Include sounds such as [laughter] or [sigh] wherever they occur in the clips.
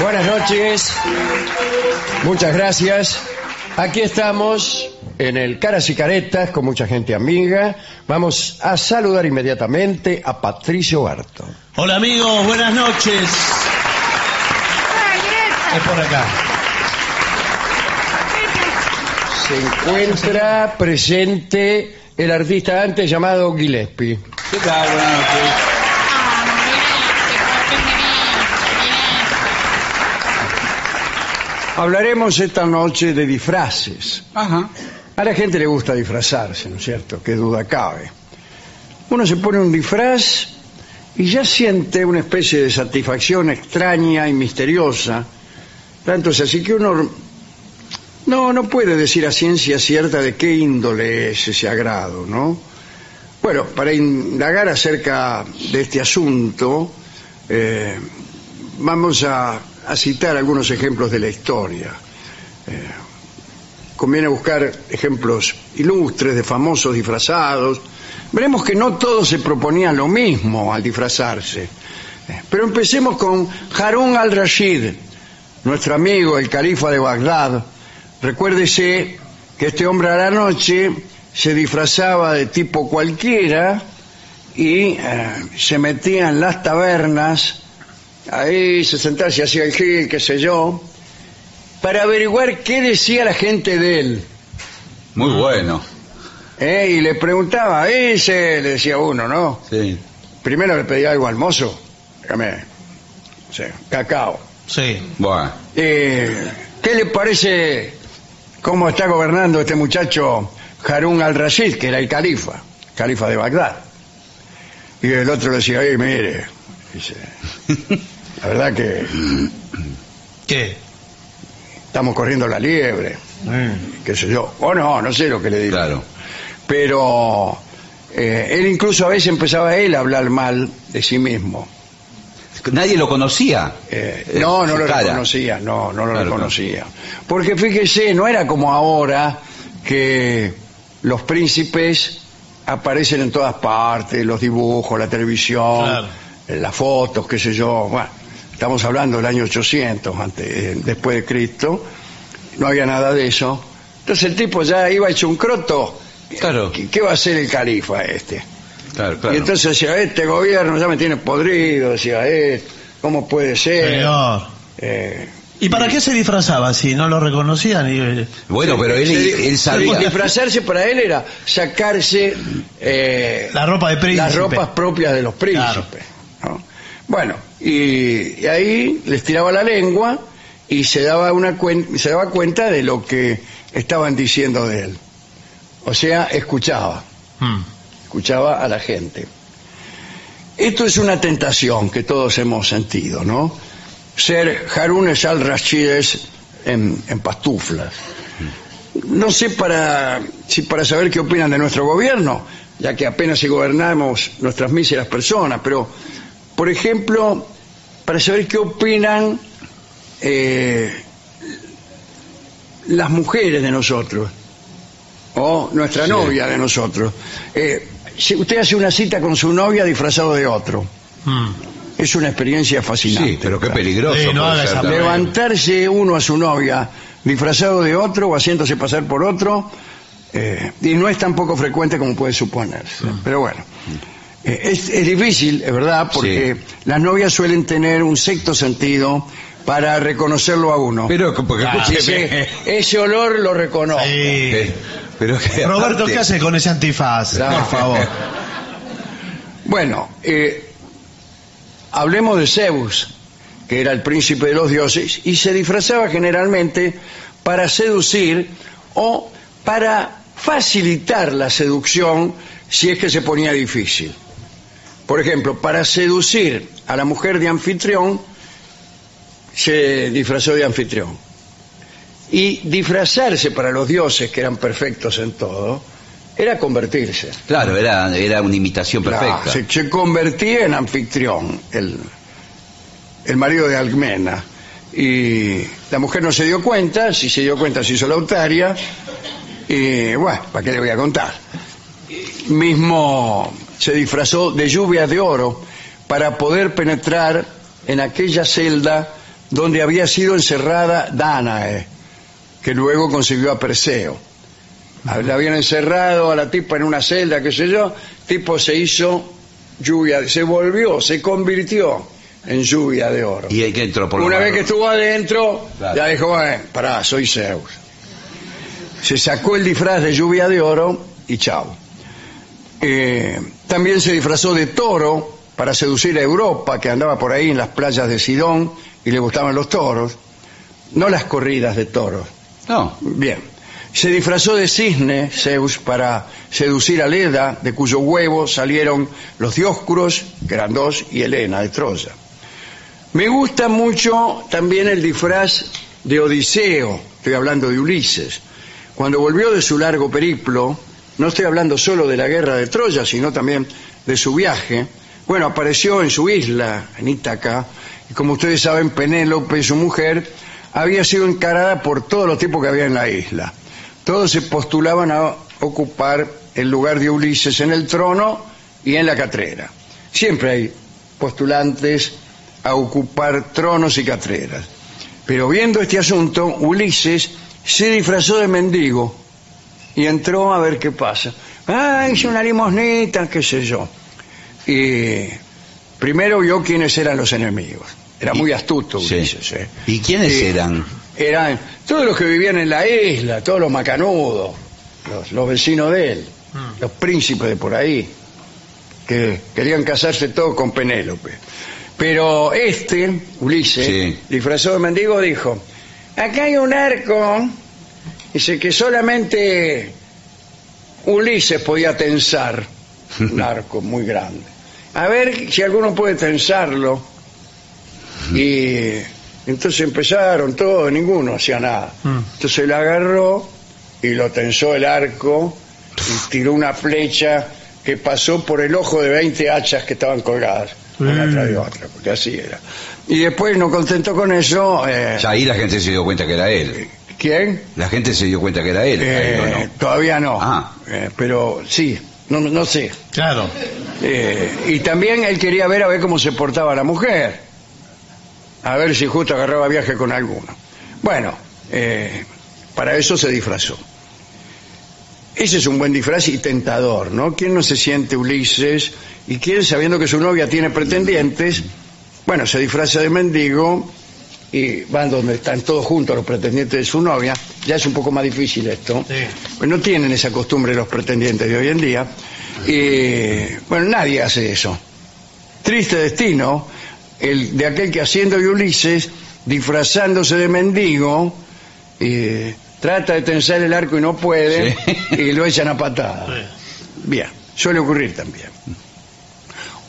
Buenas noches, muchas gracias. Aquí estamos en el Caras y Caretas con mucha gente amiga. Vamos a saludar inmediatamente a Patricio Barto. Hola amigos, buenas noches. Es por acá. Se encuentra presente el artista antes llamado Gillespie. ¿Qué tal? Buenas noches. Hablaremos esta noche de disfraces. Ajá. A la gente le gusta disfrazarse, ¿no es cierto? Qué duda cabe. Uno se pone un disfraz y ya siente una especie de satisfacción extraña y misteriosa. Tanto es así que uno no, no puede decir a ciencia cierta de qué índole es ese agrado, ¿no? Bueno, para indagar acerca de este asunto, eh, vamos a, a citar algunos ejemplos de la historia. Eh, conviene buscar ejemplos ilustres de famosos disfrazados. Veremos que no todos se proponían lo mismo al disfrazarse. Eh, Pero empecemos con Harun al-Rashid, nuestro amigo, el califa de Bagdad. Recuérdese que este hombre a la noche se disfrazaba de tipo cualquiera y eh, se metía en las tabernas, ahí se sentaba, se hacía el gil, qué sé yo, para averiguar qué decía la gente de él. Muy bueno. ¿eh? Y le preguntaba, ese, le decía uno, ¿no? Sí. Primero le pedía algo al mozo, déjame, sí, cacao. Sí. Bueno. Eh, ¿Qué le parece cómo está gobernando este muchacho Harun al-Rashid, que era el califa, califa de Bagdad? Y el otro le decía, "Ey, mire, dice, [laughs] la verdad que ¿Qué? estamos corriendo la liebre, qué sé yo, o no, no sé lo que le digo. Claro. Pero eh, él incluso a veces empezaba él a hablar mal de sí mismo. Nadie lo conocía. Eh, Eh, no, no lo cara. reconocía, no, no lo Claro, reconocía. Porque fíjese, no era como ahora que los príncipes aparecen en todas partes, los dibujos, la televisión, Claro. las fotos, qué sé yo. Bueno, estamos hablando del año 800, antes, eh, después de Cristo, no había nada de eso. Entonces el tipo ya iba hecho un croto. Claro. ¿Qué, qué va a hacer el califa este? Claro, claro. Y entonces decía, este gobierno ya me tiene podrido, decía, eh, ¿cómo puede ser? Señor. Eh, ¿Y para qué se disfrazaba si no lo reconocían? Y, eh, bueno, pero él, se- él sabía. Disfrazarse para él era sacarse eh, La ropa de príncipe. las ropas propias de los príncipes. ¿no? Bueno, y, y ahí les tiraba la lengua y se daba, una cuen- se daba cuenta de lo que estaban diciendo de él. O sea, escuchaba, Mm. escuchaba a la gente. Esto es una tentación que todos hemos sentido, ¿no? Ser Harunes al Rashides en, en pastuflas. No sé para, si para saber qué opinan de nuestro gobierno, ya que apenas si gobernamos nuestras míseras personas, pero, por ejemplo, para saber qué opinan eh, las mujeres de nosotros o nuestra Sí. novia de nosotros. Eh, si usted hace una cita con su novia disfrazado de otro. Mm. Es una experiencia fascinante. Sí, pero qué peligroso. Sí, no ser. Levantarse uno a su novia disfrazado de otro o haciéndose pasar por otro, eh, y no es tan poco frecuente como puede suponerse. Pero bueno, eh, es, es difícil, es verdad, porque las novias suelen tener un sexto sentido para reconocerlo a uno. Pero, porque, Ah, ese olor lo reconozco. Sí. eh, pero que Roberto, aparte- ¿qué hace con ese antifaz? Claro. Por favor. Bueno, eh, hablemos de Zeus, que era el príncipe de los dioses, y se disfrazaba generalmente para seducir o para facilitar la seducción si es que se ponía difícil. Por ejemplo, para seducir a la mujer de anfitrión, se disfrazó de anfitrión. Y disfrazarse para los dioses, que eran perfectos en todo, era convertirse. Claro, era, era una imitación perfecta. Claro, se, se convertía en anfitrión, el, el marido de Alcmena. Y la mujer no se dio cuenta, si se dio cuenta se hizo la autaria. Y bueno, ¿para qué le voy a contar? Mismo se disfrazó de lluvia de oro para poder penetrar en aquella celda donde había sido encerrada Danae, que luego concibió a Perseo. La habían encerrado a la tipa en una celda, qué sé yo, tipo se hizo lluvia, se volvió, se convirtió en lluvia de oro. Y hay que entró por Una vez que estuvo adentro, Claro. ya dijo, bueno, pará, soy Zeus. Se sacó el disfraz de lluvia de oro y chao. Eh, también se disfrazó de toro para seducir a Europa, que andaba por ahí en las playas de Sidón y le gustaban los toros, no las corridas de toros. No, Bien. Se disfrazó de cisne Zeus para seducir a Leda, de cuyo huevo salieron los Dioscuros, que eran dos, y Helena de Troya. Me gusta mucho también el disfraz de Odiseo, estoy hablando de Ulises. Cuando volvió de su largo periplo, no estoy hablando solo de la guerra de Troya, sino también de su viaje, bueno, apareció en su isla, en Ítaca, y como ustedes saben, Penélope, su mujer, había sido encarada por todos los tipos que había en la isla. Todos se postulaban a ocupar el lugar de Ulises en el trono y en la catrera. Siempre hay postulantes a ocupar tronos y catreras. Pero viendo este asunto, Ulises se disfrazó de mendigo y entró a ver qué pasa. Ah, hice una limosnita, qué sé yo. Y primero vio quiénes eran los enemigos. Era muy astuto Sí. Ulises. ¿eh? ¿Y quiénes eran? Eran todos los que vivían en la isla, todos los macanudos, los, los vecinos de él, los príncipes de por ahí, que querían casarse todos con Penélope. Pero este, Ulises, Sí. disfrazado de mendigo, dijo, acá hay un arco, dice que solamente Ulises podía tensar un [laughs] arco muy grande. A ver si alguno puede tensarlo. Y entonces empezaron todos, ninguno hacía nada. Entonces él agarró y lo tensó el arco y tiró una flecha que pasó por el ojo de 20 hachas que estaban colgadas, una Mm. tras de otra, porque así era. Y después, no contento con eso, eh, Ya ahí la gente se dio cuenta que era él. ¿Quién? La gente se dio cuenta que era él. Eh, ahí, ¿o no? Todavía no, Ah. Eh, pero sí, no, no sé. Claro. Eh, y también él quería ver a ver cómo se portaba la mujer. A ver si justo agarraba viaje con alguno. Bueno, eh, para eso se disfrazó. Ese es un buen disfraz y tentador, ¿no? ¿Quién no se siente Ulises? Y quién, sabiendo que su novia tiene pretendientes, bueno, se disfraza de mendigo y van donde están todos juntos los pretendientes de su novia. Ya es un poco más difícil esto. Sí. Pues no tienen esa costumbre los pretendientes de hoy en día. Y, bueno, nadie hace eso. Triste destino el de aquel que haciendo de Ulises disfrazándose de mendigo trata de tensar el arco y no puede Sí. y lo echan a patada. Bien, suele ocurrir también.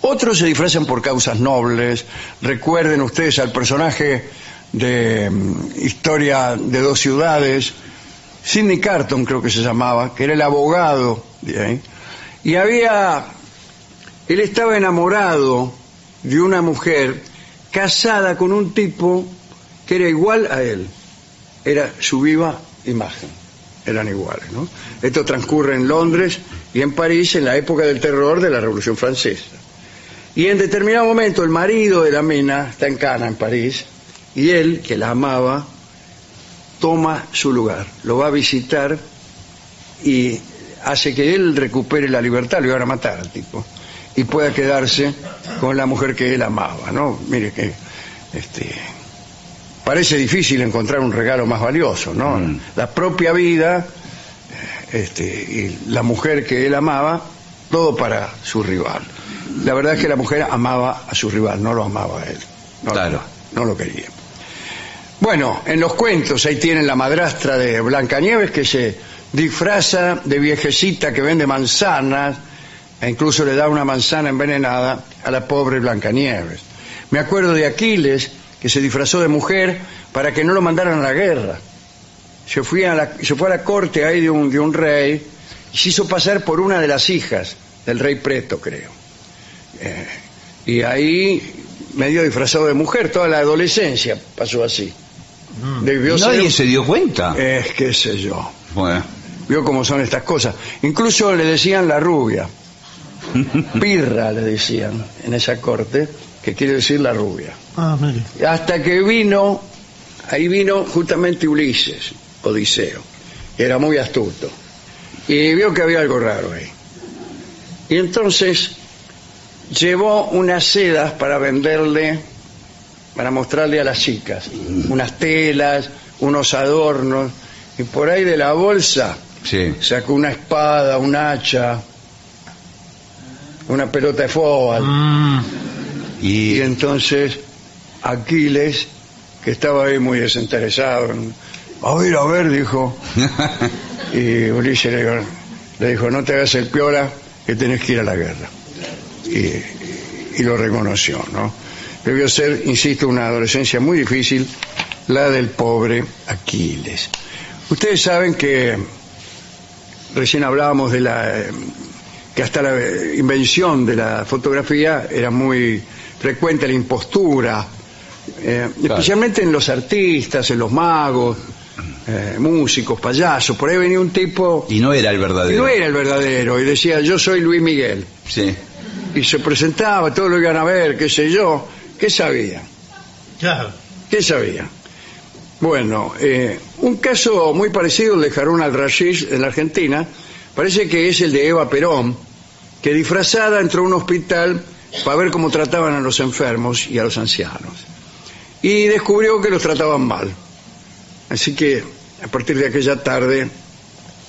Otros se disfrazan por causas nobles. Recuerden ustedes al personaje de mm, Historia de dos ciudades, Sidney Carton creo que se llamaba, que era el abogado. Y había, él estaba enamorado de una mujer casada con un tipo que era igual a él. Era su viva imagen. Eran iguales, ¿no? Esto transcurre en Londres y en París en la época del terror de la Revolución Francesa. Y en determinado momento el marido de la mina está en Cana, en París, y él, que la amaba, toma su lugar, lo va a visitar y hace que él recupere la libertad, lo iban a matar al tipo, y pueda quedarse con la mujer que él amaba, ¿no? Mire que este, parece difícil encontrar un regalo más valioso, ¿no? Mm. La propia vida este, y la mujer que él amaba, todo para su rival. La verdad es que la mujer amaba a su rival, no lo amaba a él. No, Claro. no lo quería. Bueno, en los cuentos ahí tienen la madrastra de Blancanieves que se disfraza de viejecita que vende manzanas e incluso le da una manzana envenenada a la pobre Blancanieves. Me acuerdo de Aquiles que se disfrazó de mujer para que no lo mandaran a la guerra. Se, fue a la, se fue a la corte ahí de un, de un rey y se hizo pasar por una de las hijas del rey Preto, creo. Eh, y ahí medio disfrazado de mujer, toda la adolescencia pasó así. Debió ¿Y ser nadie se dio cuenta? Es qué sé yo. Bueno, Vio cómo son estas cosas. Incluso le decían la rubia. [laughs] Pirra le decían en esa corte, que quiere decir la rubia. Ah, mire. Hasta que vino, ahí vino justamente Ulises, Odiseo, que era muy astuto. Y vio que había algo raro ahí. Y entonces llevó unas sedas para venderle, para mostrarle a las chicas, unas telas, unos adornos, y por ahí de la bolsa sí. sacó una espada, un hacha, una pelota de fútbol. Mm, Y Y, entonces Aquiles, que estaba ahí muy desinteresado, a ver, a ver, dijo, [laughs] y Ulises le dijo, le dijo, no te hagas el piola, que tenés que ir a la guerra. Y, y lo reconoció, ¿no? Debió ser, insisto, una adolescencia muy difícil, la del pobre Aquiles. Ustedes saben que recién hablábamos de la eh, que hasta la eh, invención de la fotografía era muy frecuente la impostura, eh, especialmente en los artistas, en los magos, eh, músicos, payasos. Por ahí venía un tipo y no era el y verdadero. no era el verdadero y decía yo soy Luis Miguel Sí. y se presentaba, todos lo iban a ver, qué sé yo, ¿qué sabía? claro. ¿Qué sabía? Bueno, eh, un caso muy parecido al de Harun al-Rashid en la Argentina, parece que es el de Eva Perón, que disfrazada entró a un hospital para ver cómo trataban a los enfermos y a los ancianos. Y descubrió que los trataban mal. Así que a partir de aquella tarde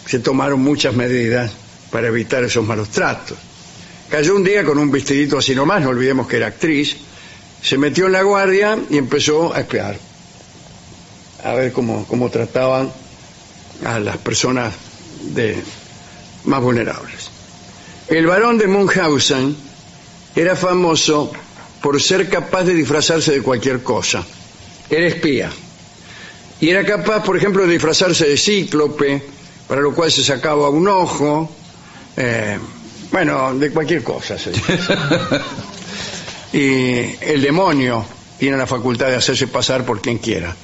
se tomaron muchas medidas para evitar esos malos tratos. Cayó un día con un vestidito así nomás, no olvidemos que era actriz, se metió en la guardia y empezó a espiar, a ver cómo, cómo trataban a las personas de, más vulnerables. El barón de Munchausen era famoso por ser capaz de disfrazarse de cualquier cosa. Era espía. Y era capaz, por ejemplo, de disfrazarse de cíclope, para lo cual se sacaba un ojo. eh, bueno, de cualquier cosa. se. [laughs] y el demonio tiene la facultad de hacerse pasar por quien quiera.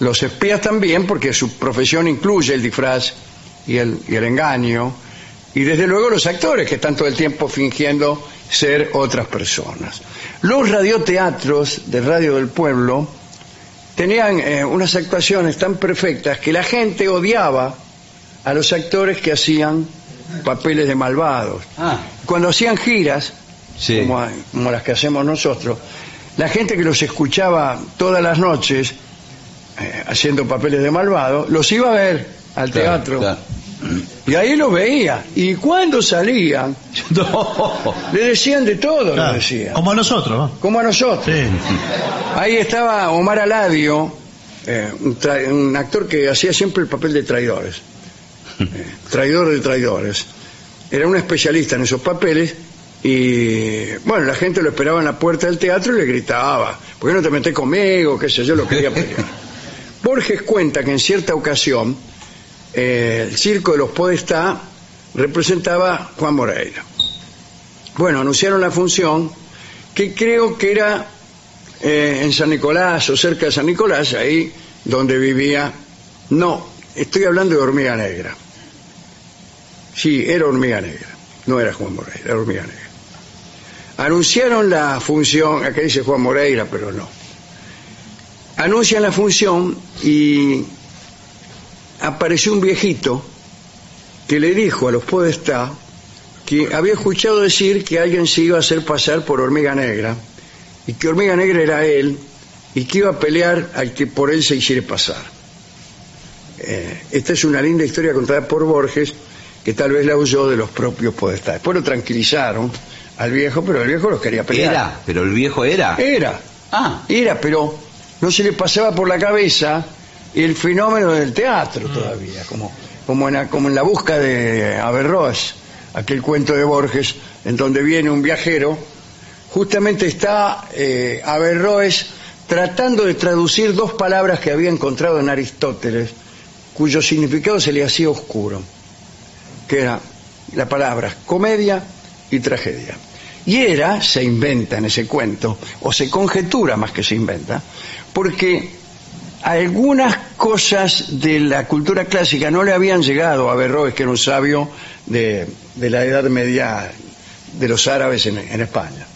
Los espías también, porque su profesión incluye el disfraz y el, y el engaño. Y desde luego los actores, que están todo el tiempo fingiendo ser otras personas. Los radioteatros de Radio del Pueblo tenían eh, unas actuaciones tan perfectas que la gente odiaba a los actores que hacían papeles de malvados. Ah, Cuando hacían giras, sí. como, como las que hacemos nosotros, la gente que los escuchaba todas las noches eh, haciendo papeles de malvado, los iba a ver al Claro, teatro claro. Y ahí lo veía. Y cuando salían, [laughs] No. le decían de todo, Claro, le decían. Como a nosotros, ¿no? Como a nosotros. Sí. Ahí estaba Omar Aladio, eh, un, tra- un actor que hacía siempre el papel de traidores. [laughs] Eh, traidor de traidores. Era un especialista en esos papeles y, bueno, la gente lo esperaba en la puerta del teatro y le gritaba, ¿por qué no te metes conmigo? qué sé yo, lo quería pelear. [laughs] Borges cuenta que en cierta ocasión eh, el circo de los Podestá representaba Juan Moreira. Bueno, anunciaron la función que creo que era eh, en San Nicolás o cerca de San Nicolás, ahí donde vivía. No, estoy hablando de Hormiga Negra. Sí, era Hormiga Negra, no era Juan Moreira, era Hormiga Negra. Anunciaron la función, acá dice Juan Moreira, pero no. Anuncian la función y apareció un viejito que le dijo a los Podestá que había escuchado decir que alguien se iba a hacer pasar por hormiga negra y que hormiga negra era él y que iba a pelear al que por él se hiciera pasar. Eh, esta es una linda historia contada por Borges que tal vez la huyó de los propios podestá. Después lo tranquilizaron al viejo, pero el viejo los quería pelear. Era, pero el viejo era. Era. Ah. Era, pero no se le pasaba por la cabeza el fenómeno del teatro todavía, como, como, en, la, como en la busca de Averroes, aquel cuento de Borges, en donde viene un viajero, justamente está eh, Averroes tratando de traducir dos palabras que había encontrado en Aristóteles, cuyo significado se le hacía oscuro, que era la palabra comedia y tragedia. Y era, se inventa en ese cuento, o se conjetura más que se inventa, porque algunas cosas de la cultura clásica no le habían llegado a Averroes, que era un sabio de, de la Edad Media de los árabes en, en España.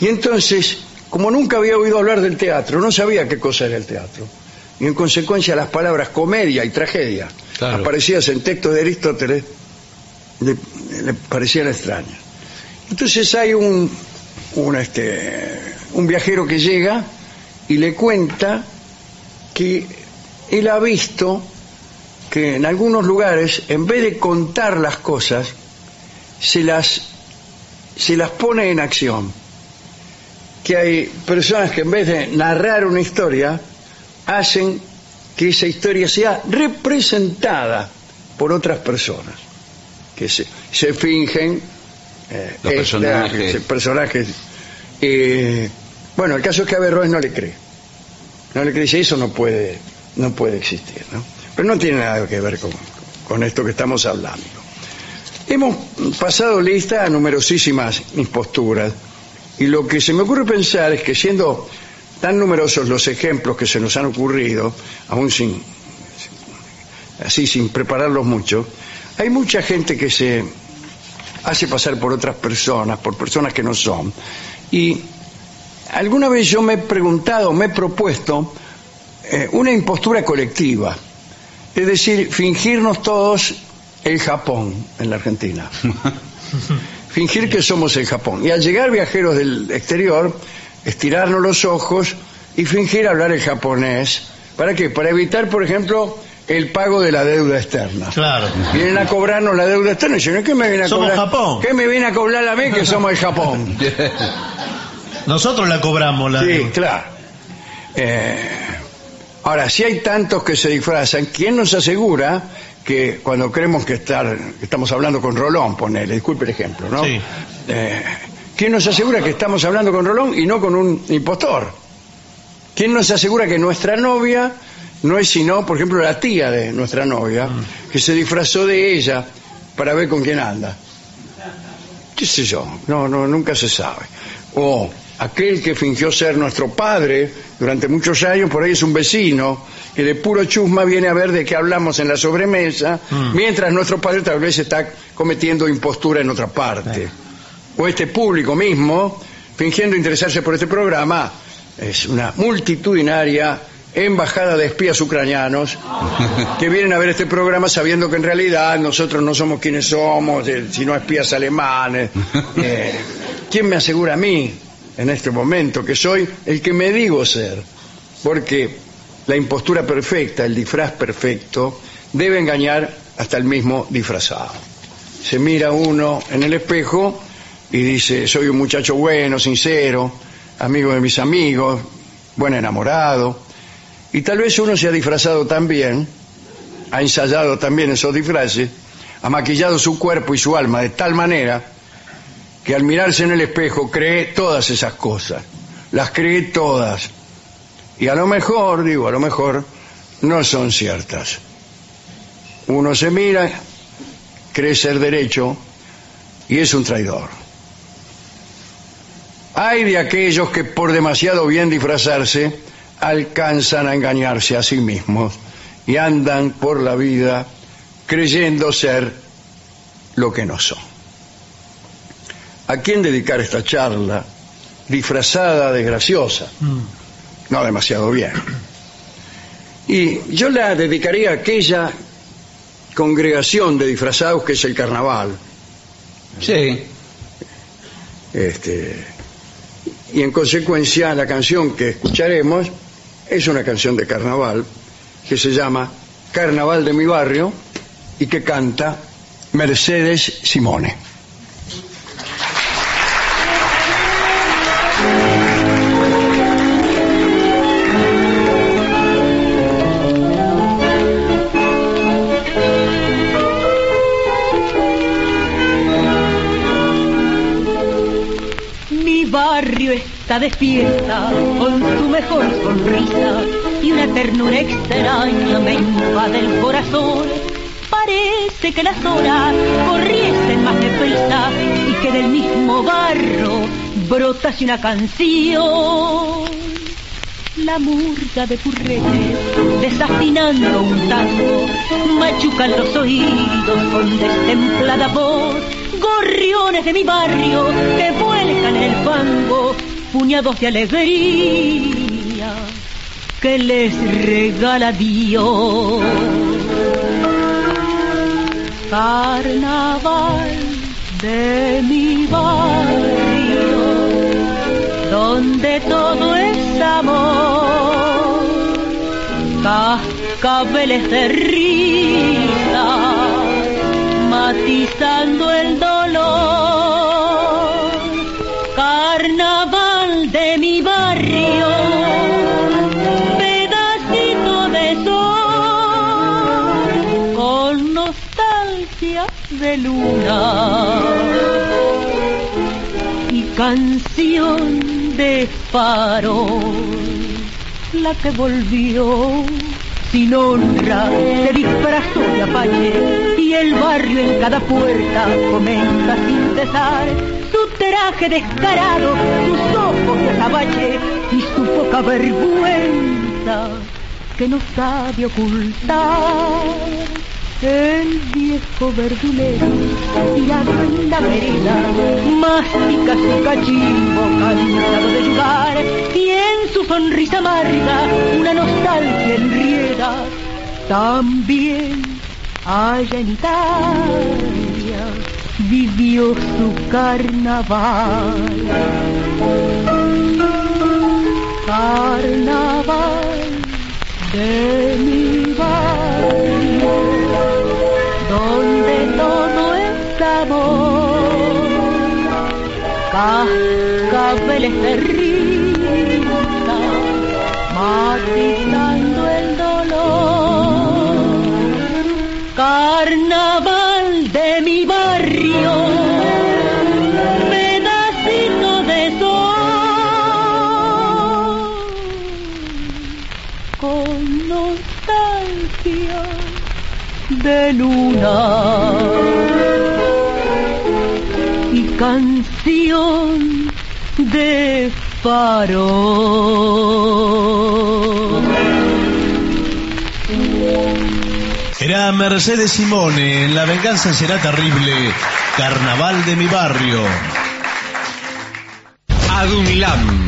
Y entonces, como nunca había oído hablar del teatro, no sabía qué cosa era el teatro. Y en consecuencia las palabras comedia y tragedia Claro. aparecidas en textos de Aristóteles le, le parecían extrañas. Entonces hay un, un, este, un viajero que llega y le cuenta que él ha visto que en algunos lugares, en vez de contar las cosas, se las, se las pone en acción. Que hay personas que en vez de narrar una historia, hacen que esa historia sea representada por otras personas, que se, se fingen eh, Los personajes. personajes. Eh, bueno, el caso es que a Averroes no le cree. No le cree, dice, eso no puede, no puede existir, ¿no? Pero no tiene nada que ver con, con esto que estamos hablando. Hemos pasado lista a numerosísimas imposturas y lo que se me ocurre pensar es que siendo tan numerosos los ejemplos que se nos han ocurrido, aún sin así sin prepararlos mucho, hay mucha gente que se hace pasar por otras personas, por personas que no son. Y alguna vez yo me he preguntado, me he propuesto eh, una impostura colectiva, es decir, fingirnos todos el Japón en la Argentina. [laughs] Fingir que somos el Japón. Y al llegar viajeros del exterior, estirarnos los ojos y fingir hablar el japonés. ¿Para qué? Para evitar, por ejemplo, el pago de la deuda externa. Claro. Vienen a cobrarnos la deuda externa y dicen, ¿qué me viene a Somos cobrar? Japón. ¿Qué me viene a cobrar a mí que [laughs] somos el Japón? Nosotros la cobramos la Sí, claro. Eh, ahora, si hay tantos que se disfrazan, ¿quién nos asegura que cuando creemos que, estar, estamos hablando con Rolón, ponele, disculpe el ejemplo, ¿no? Sí. Eh, ¿Quién nos asegura que estamos hablando con Rolón y no con un impostor? ¿Quién nos asegura que nuestra novia no es sino, por ejemplo, la tía de nuestra novia, Mm. que se disfrazó de ella para ver con quién anda? qué sé yo, no, no, nunca se sabe. O aquel que fingió ser nuestro padre durante muchos años, por ahí es un vecino, que de puro chusma viene a ver de qué hablamos en la sobremesa, mientras nuestro padre tal vez está cometiendo impostura en otra parte. O este público mismo, fingiendo interesarse por este programa, es una multitudinaria embajada de espías ucranianos que vienen a ver este programa sabiendo que en realidad nosotros no somos quienes somos, eh, sino espías alemanes. [laughs] Eh, ¿Quién me asegura a mí en este momento que soy el que me digo ser? Porque la impostura perfecta, el disfraz perfecto, debe engañar hasta el mismo disfrazado. Se mira uno en el espejo y dice, soy un muchacho bueno, sincero, amigo de mis amigos, buen enamorado. Y tal vez uno se ha disfrazado también, ha ensayado también esos disfraces, ha maquillado su cuerpo y su alma de tal manera que al mirarse en el espejo cree todas esas cosas, las cree todas. Y a lo mejor, digo, a lo mejor, no son ciertas. Uno se mira, cree ser derecho y es un traidor. Hay de aquellos que por demasiado bien disfrazarse alcanzan a engañarse a sí mismos y andan por la vida creyendo ser lo que no son. ¿A quién dedicar esta charla disfrazada de graciosa? No demasiado bien. Y yo la dedicaría a aquella congregación de disfrazados que es el carnaval. Sí. Este, y en consecuencia la canción que escucharemos es una canción de carnaval que se llama Carnaval de mi barrio y que canta Mercedes Simone. Barrio está de fiesta con su mejor sonrisa y una ternura extraña me invade el corazón. Parece que las horas corriesen más deprisa y que del mismo barro brotase una canción. La murga de curretes desafinando un tango machucan los oídos con destemplada voz. Gorriones de mi barrio que vuelcan el fango, puñados de alegría que les regala Dios. Carnaval de mi barrio, donde todo es amor, cascabeles de risa, matizando el dolor. Y canción de farol, la que volvió sin honra, se disfrazó de apache y el barrio en cada puerta comenta sin cesar su traje descarado, sus ojos de y su poca vergüenza que no sabe ocultar. El viejo verdulero, tirado en la vereda, mastica su cachimbo cansado de jugar, y en su sonrisa amarga una nostalgia enrieda. También allá en Italia vivió su carnaval. Carnaval de mi todo es amor, cascabeles de risa, matizando el dolor, carnaval de mi barrio, de luna y canción de faro. Era Mercedes Simone, en La venganza será terrible, Carnaval de mi barrio. ADUNLAM,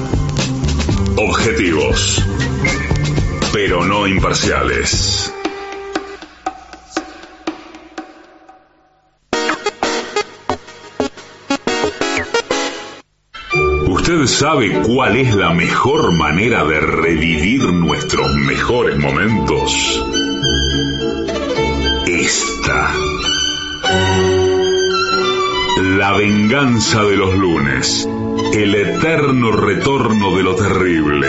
Objetivos, pero no imparciales. ¿Usted sabe cuál es la mejor manera de revivir nuestros mejores momentos? Esta. La venganza de los lunes. El eterno retorno de lo terrible.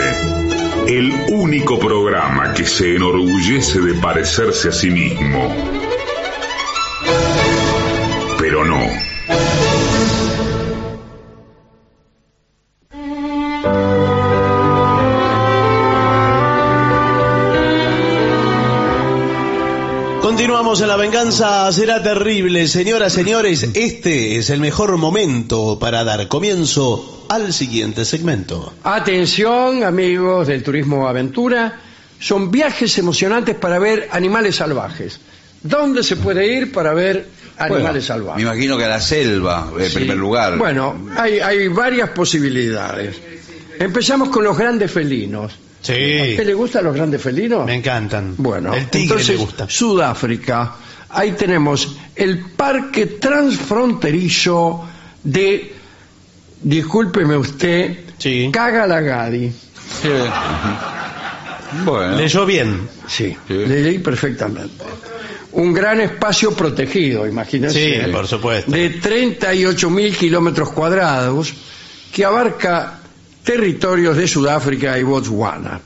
El único programa que se enorgullece de parecerse a sí mismo. Pero no. Continuamos en La Venganza Será Terrible. Señoras, señores, este es el mejor momento para dar comienzo al siguiente segmento. Atención, amigos del turismo aventura, son viajes emocionantes para ver animales salvajes. ¿Dónde se puede ir para ver animales Bueno, salvajes? Me imagino que a la selva, en Sí. primer lugar. Bueno, hay, hay varias posibilidades. Empezamos con los grandes felinos. ¿A Sí, usted le gustan los grandes felinos? me encantan. Bueno, el tigre entonces, me gusta. Sudáfrica. Ahí tenemos el parque transfronterizo de, discúlpeme usted, Sí. Cagalagadi. Sí. Bueno. Leyó bien. Sí, Sí. le leí perfectamente. Un gran espacio protegido, imagínense. Sí, por supuesto. De 38 mil kilómetros cuadrados que abarca territorios de Sudáfrica y Botswana.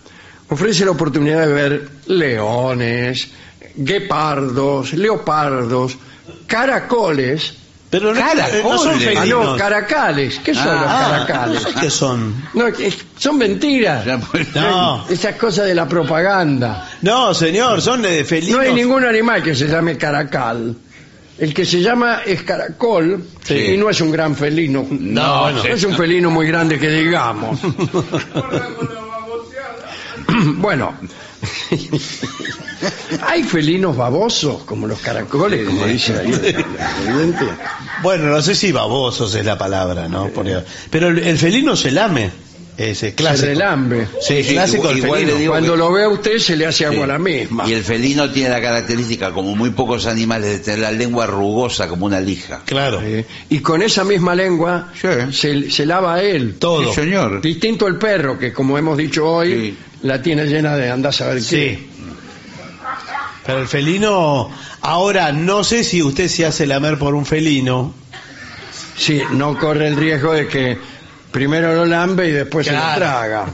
Ofrece la oportunidad de ver leones, guepardos, leopardos, caracoles. Pero no, Caracoles. no son Ah, no, caracales. ¿Qué son Ah, los caracales? no sé qué son. No, son mentiras. Pues, No. Esas cosas de la propaganda. No, señor, son de felinos. No hay ningún animal que se llame caracal. El que se llama es caracol Sí. y no es un gran felino. No, es un felino muy grande que digamos. [laughs] bueno, hay felinos babosos como los caracoles, como dice ahí. Bueno, no sé si babosos es la palabra, ¿no? Por- Pero el, el felino se lame. Ese Se clásico. relambe. Sí, Sí, clásico del igual le felino. digo- Cuando que- lo ve a usted se le hace agua a la misma. Y el felino tiene la característica, como muy pocos animales, de tener la lengua rugosa como una lija. Claro. Y con esa misma lengua Sí. se, se lava a él. Todo. Sí, señor. Distinto al perro, que como hemos dicho hoy, Sí. la tiene llena de anda a saber Sí. qué. Pero el felino, ahora no sé si usted se hace lamer por un felino. Sí, no corre el riesgo de que primero lo lambe y después se lo traga.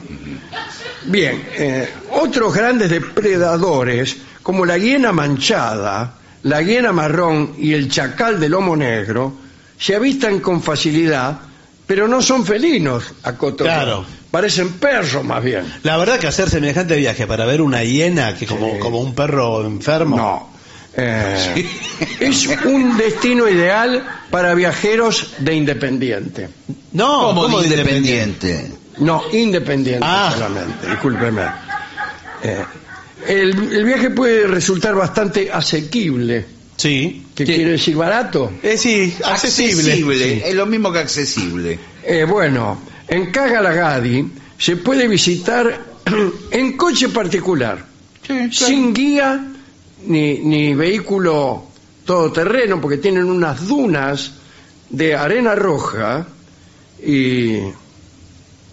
Bien, eh, otros grandes depredadores, como la hiena manchada, la hiena marrón y el chacal de lomo negro, se avistan con facilidad, pero no son felinos, acoto. Claro. Parecen perros más bien. La verdad que hacer semejante viaje para ver una hiena que como, Sí. como un perro enfermo. No. Eh, es un destino ideal para viajeros de independiente. No, como ¿cómo de de independiente. No, independiente Ah. solamente, discúlpeme. Eh, el, el viaje puede resultar bastante asequible. Sí. ¿Qué Sí. quiere decir barato? Eh, sí, accesible. Sí. Es lo mismo que accesible. Eh, bueno, en Cagalagadi se puede visitar [clears throat] en coche particular, sin guía ni, ni vehículo todoterreno, porque tienen unas dunas de arena roja y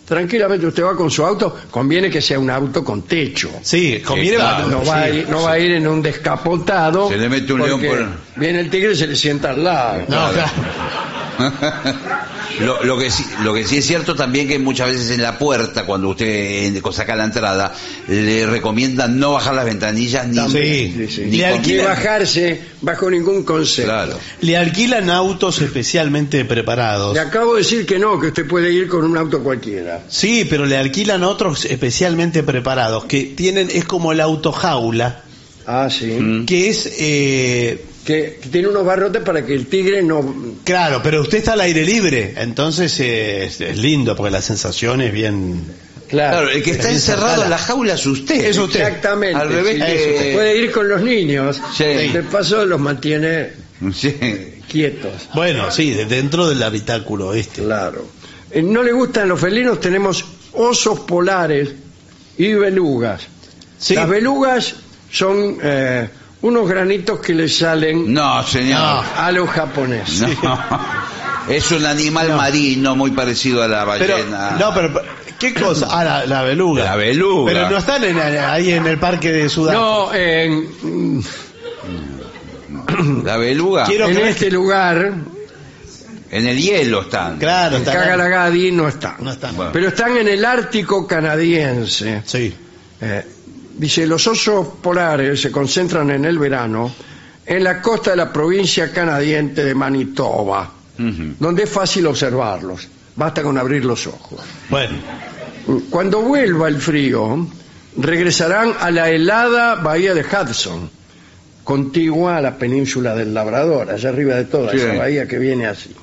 tranquilamente usted va con su auto, conviene que sea un auto con techo. Sí, conviene Claro, No va, a ir, no va a ir en un descapotado. Se le mete un león por- Viene el tigre y se le sienta al lado. No, claro. [laughs] Lo, lo que sí, lo que sí es cierto también que muchas veces en la puerta, cuando usted saca la entrada, le recomiendan no bajar las ventanillas ni, Sí, Sí, sí. ni Le alquilan- bajarse bajo ningún concepto. Claro. Le alquilan autos especialmente preparados. Le acabo de decir que no, que usted puede ir con un auto cualquiera. Sí, pero le alquilan otros especialmente preparados que tienen es como el autojaula Ah, sí. Mm. que es eh, Que, que tiene unos barrotes para que el tigre no... claro, pero usted está al aire libre, entonces eh, es, es lindo porque la sensación es bien. Claro, Claro, el que está encerrado en la jaula es usted. Exactamente. Al revés sí. que- Puede ir con los niños. Sí. De paso los mantiene Sí. quietos. Bueno, sí, de- dentro del habitáculo este. Claro. Eh, no le gustan los felinos, tenemos osos polares y belugas. Sí. Las belugas son eh, unos granitos que le salen No, señor. a los japoneses. No. [laughs] Es un animal marino muy parecido a la Pero, ballena. no, pero, ¿qué cosa? Ah, la, la beluga. La beluga. Pero no están en- ahí en el parque de Sudáfrica. No, en, La beluga. Quiero en creer este lugar, En el hielo están. Claro, en están. Kagalagadi no están. No están. Bueno. Pero están en el Ártico canadiense. Sí. Eh, dice, los osos polares se concentran en el verano en la costa de la provincia canadiense de Manitoba, donde es fácil observarlos. Basta con abrir los ojos. Bueno, Cuando vuelva el frío, regresarán a la helada bahía de Hudson, contigua a la península del Labrador, allá arriba de toda Sí. esa bahía que viene así.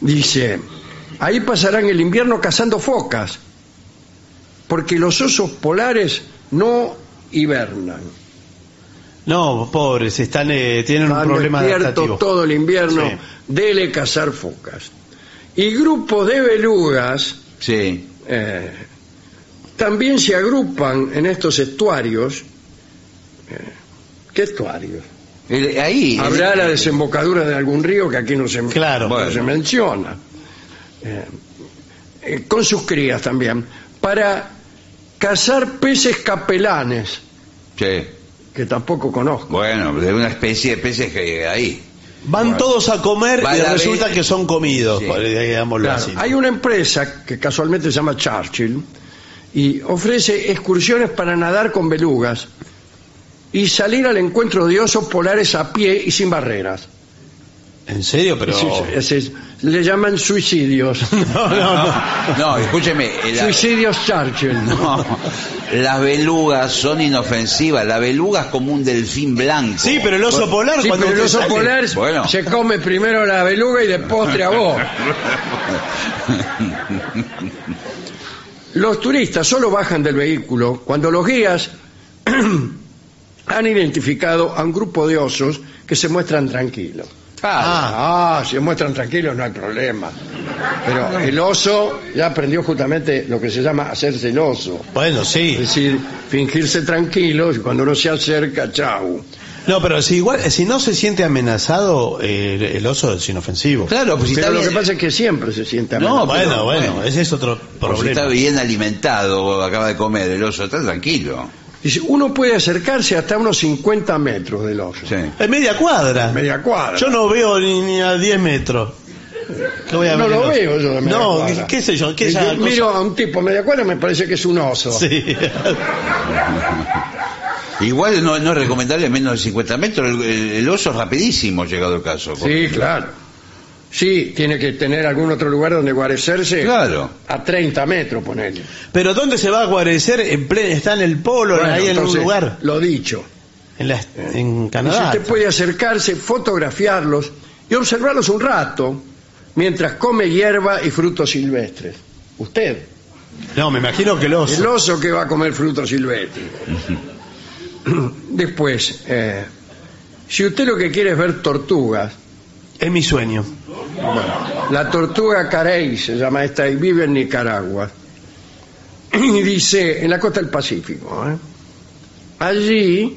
Dice, ahí pasarán el invierno cazando focas, porque los osos polares no hibernan. no, pobres, están, eh, tienen un Están problema despiertos adaptativo. todo el invierno, Sí. dele cazar focas. Y grupos de belugas Sí. eh, también se agrupan en estos estuarios. eh, ¿Qué estuarios? El- ahí. Habrá el- la desembocadura de algún río que aquí no se, Claro. no Bueno. se menciona. Eh, con sus crías también. Para cazar peces capelanes, Sí. que tampoco conozco. Bueno, de una especie de peces que ahí. Van todos a comer Va y la resulta que son comidos, Sí. por- digámoslo Claro, así. hay una empresa que casualmente se llama Churchill y ofrece excursiones para nadar con belugas y salir al encuentro de osos polares a pie y sin barreras. ¿En serio? Pero... Es- le llaman suicidios. [laughs] No, no, no. No, escúcheme. la- suicidios Churchill. [laughs] no, las belugas son inofensivas. La beluga es como un delfín blanco. Sí, pero el oso polar Sí, cuando pero el oso sale- polar Bueno. se come primero la beluga y de postre a vos. [laughs] Los turistas solo bajan del vehículo cuando los guías [clears throat] han identificado a un grupo de osos que se muestran tranquilos. Ah, si se muestran tranquilos no hay problema. Pero el oso ya aprendió justamente lo que se llama hacerse el oso. Bueno, sí. Es decir, fingirse tranquilo y cuando uno se acerca, chau. No, pero si igual, si no se siente amenazado, eh, el oso es inofensivo. Claro, pues si Pero está lo bien, que pasa es que siempre se siente No, amenazado. bueno, bueno, bueno. ese es otro por si está problema. bien alimentado, acaba de comer el oso, está tranquilo. Dice, uno puede acercarse hasta unos 50 metros del oso. Sí. Es media cuadra. Media cuadra. Yo no veo ni, ni a 10 metros. ¿Qué voy a No ver lo veo yo de media No, cuadra. qué sé yo, qué yo cosa- miro a un tipo media cuadra y me parece que es un oso. Sí. [laughs] Igual no, no es recomendable menos de 50 metros, el, el- el oso es rapidísimo llegado el caso. Sí, claro. Sí, tiene que tener algún otro lugar donde guarecerse. Claro. A 30 metros, ponele. Pero ¿dónde se va a guarecer? En ple- está en el polo, Bueno, ahí en un lugar. Lo dicho. En, la- en Canadá. usted puede acercarse, fotografiarlos y observarlos un rato mientras come hierba y frutos silvestres. Usted, No, me imagino que el oso. el oso que va a comer frutos silvestres. [clears throat] Después, eh, si usted lo que quiere es ver tortugas, Es mi sueño. La tortuga carey se llama esta y vive en Nicaragua. [clears throat] Y dice, en la costa del Pacífico. ¿eh? Allí,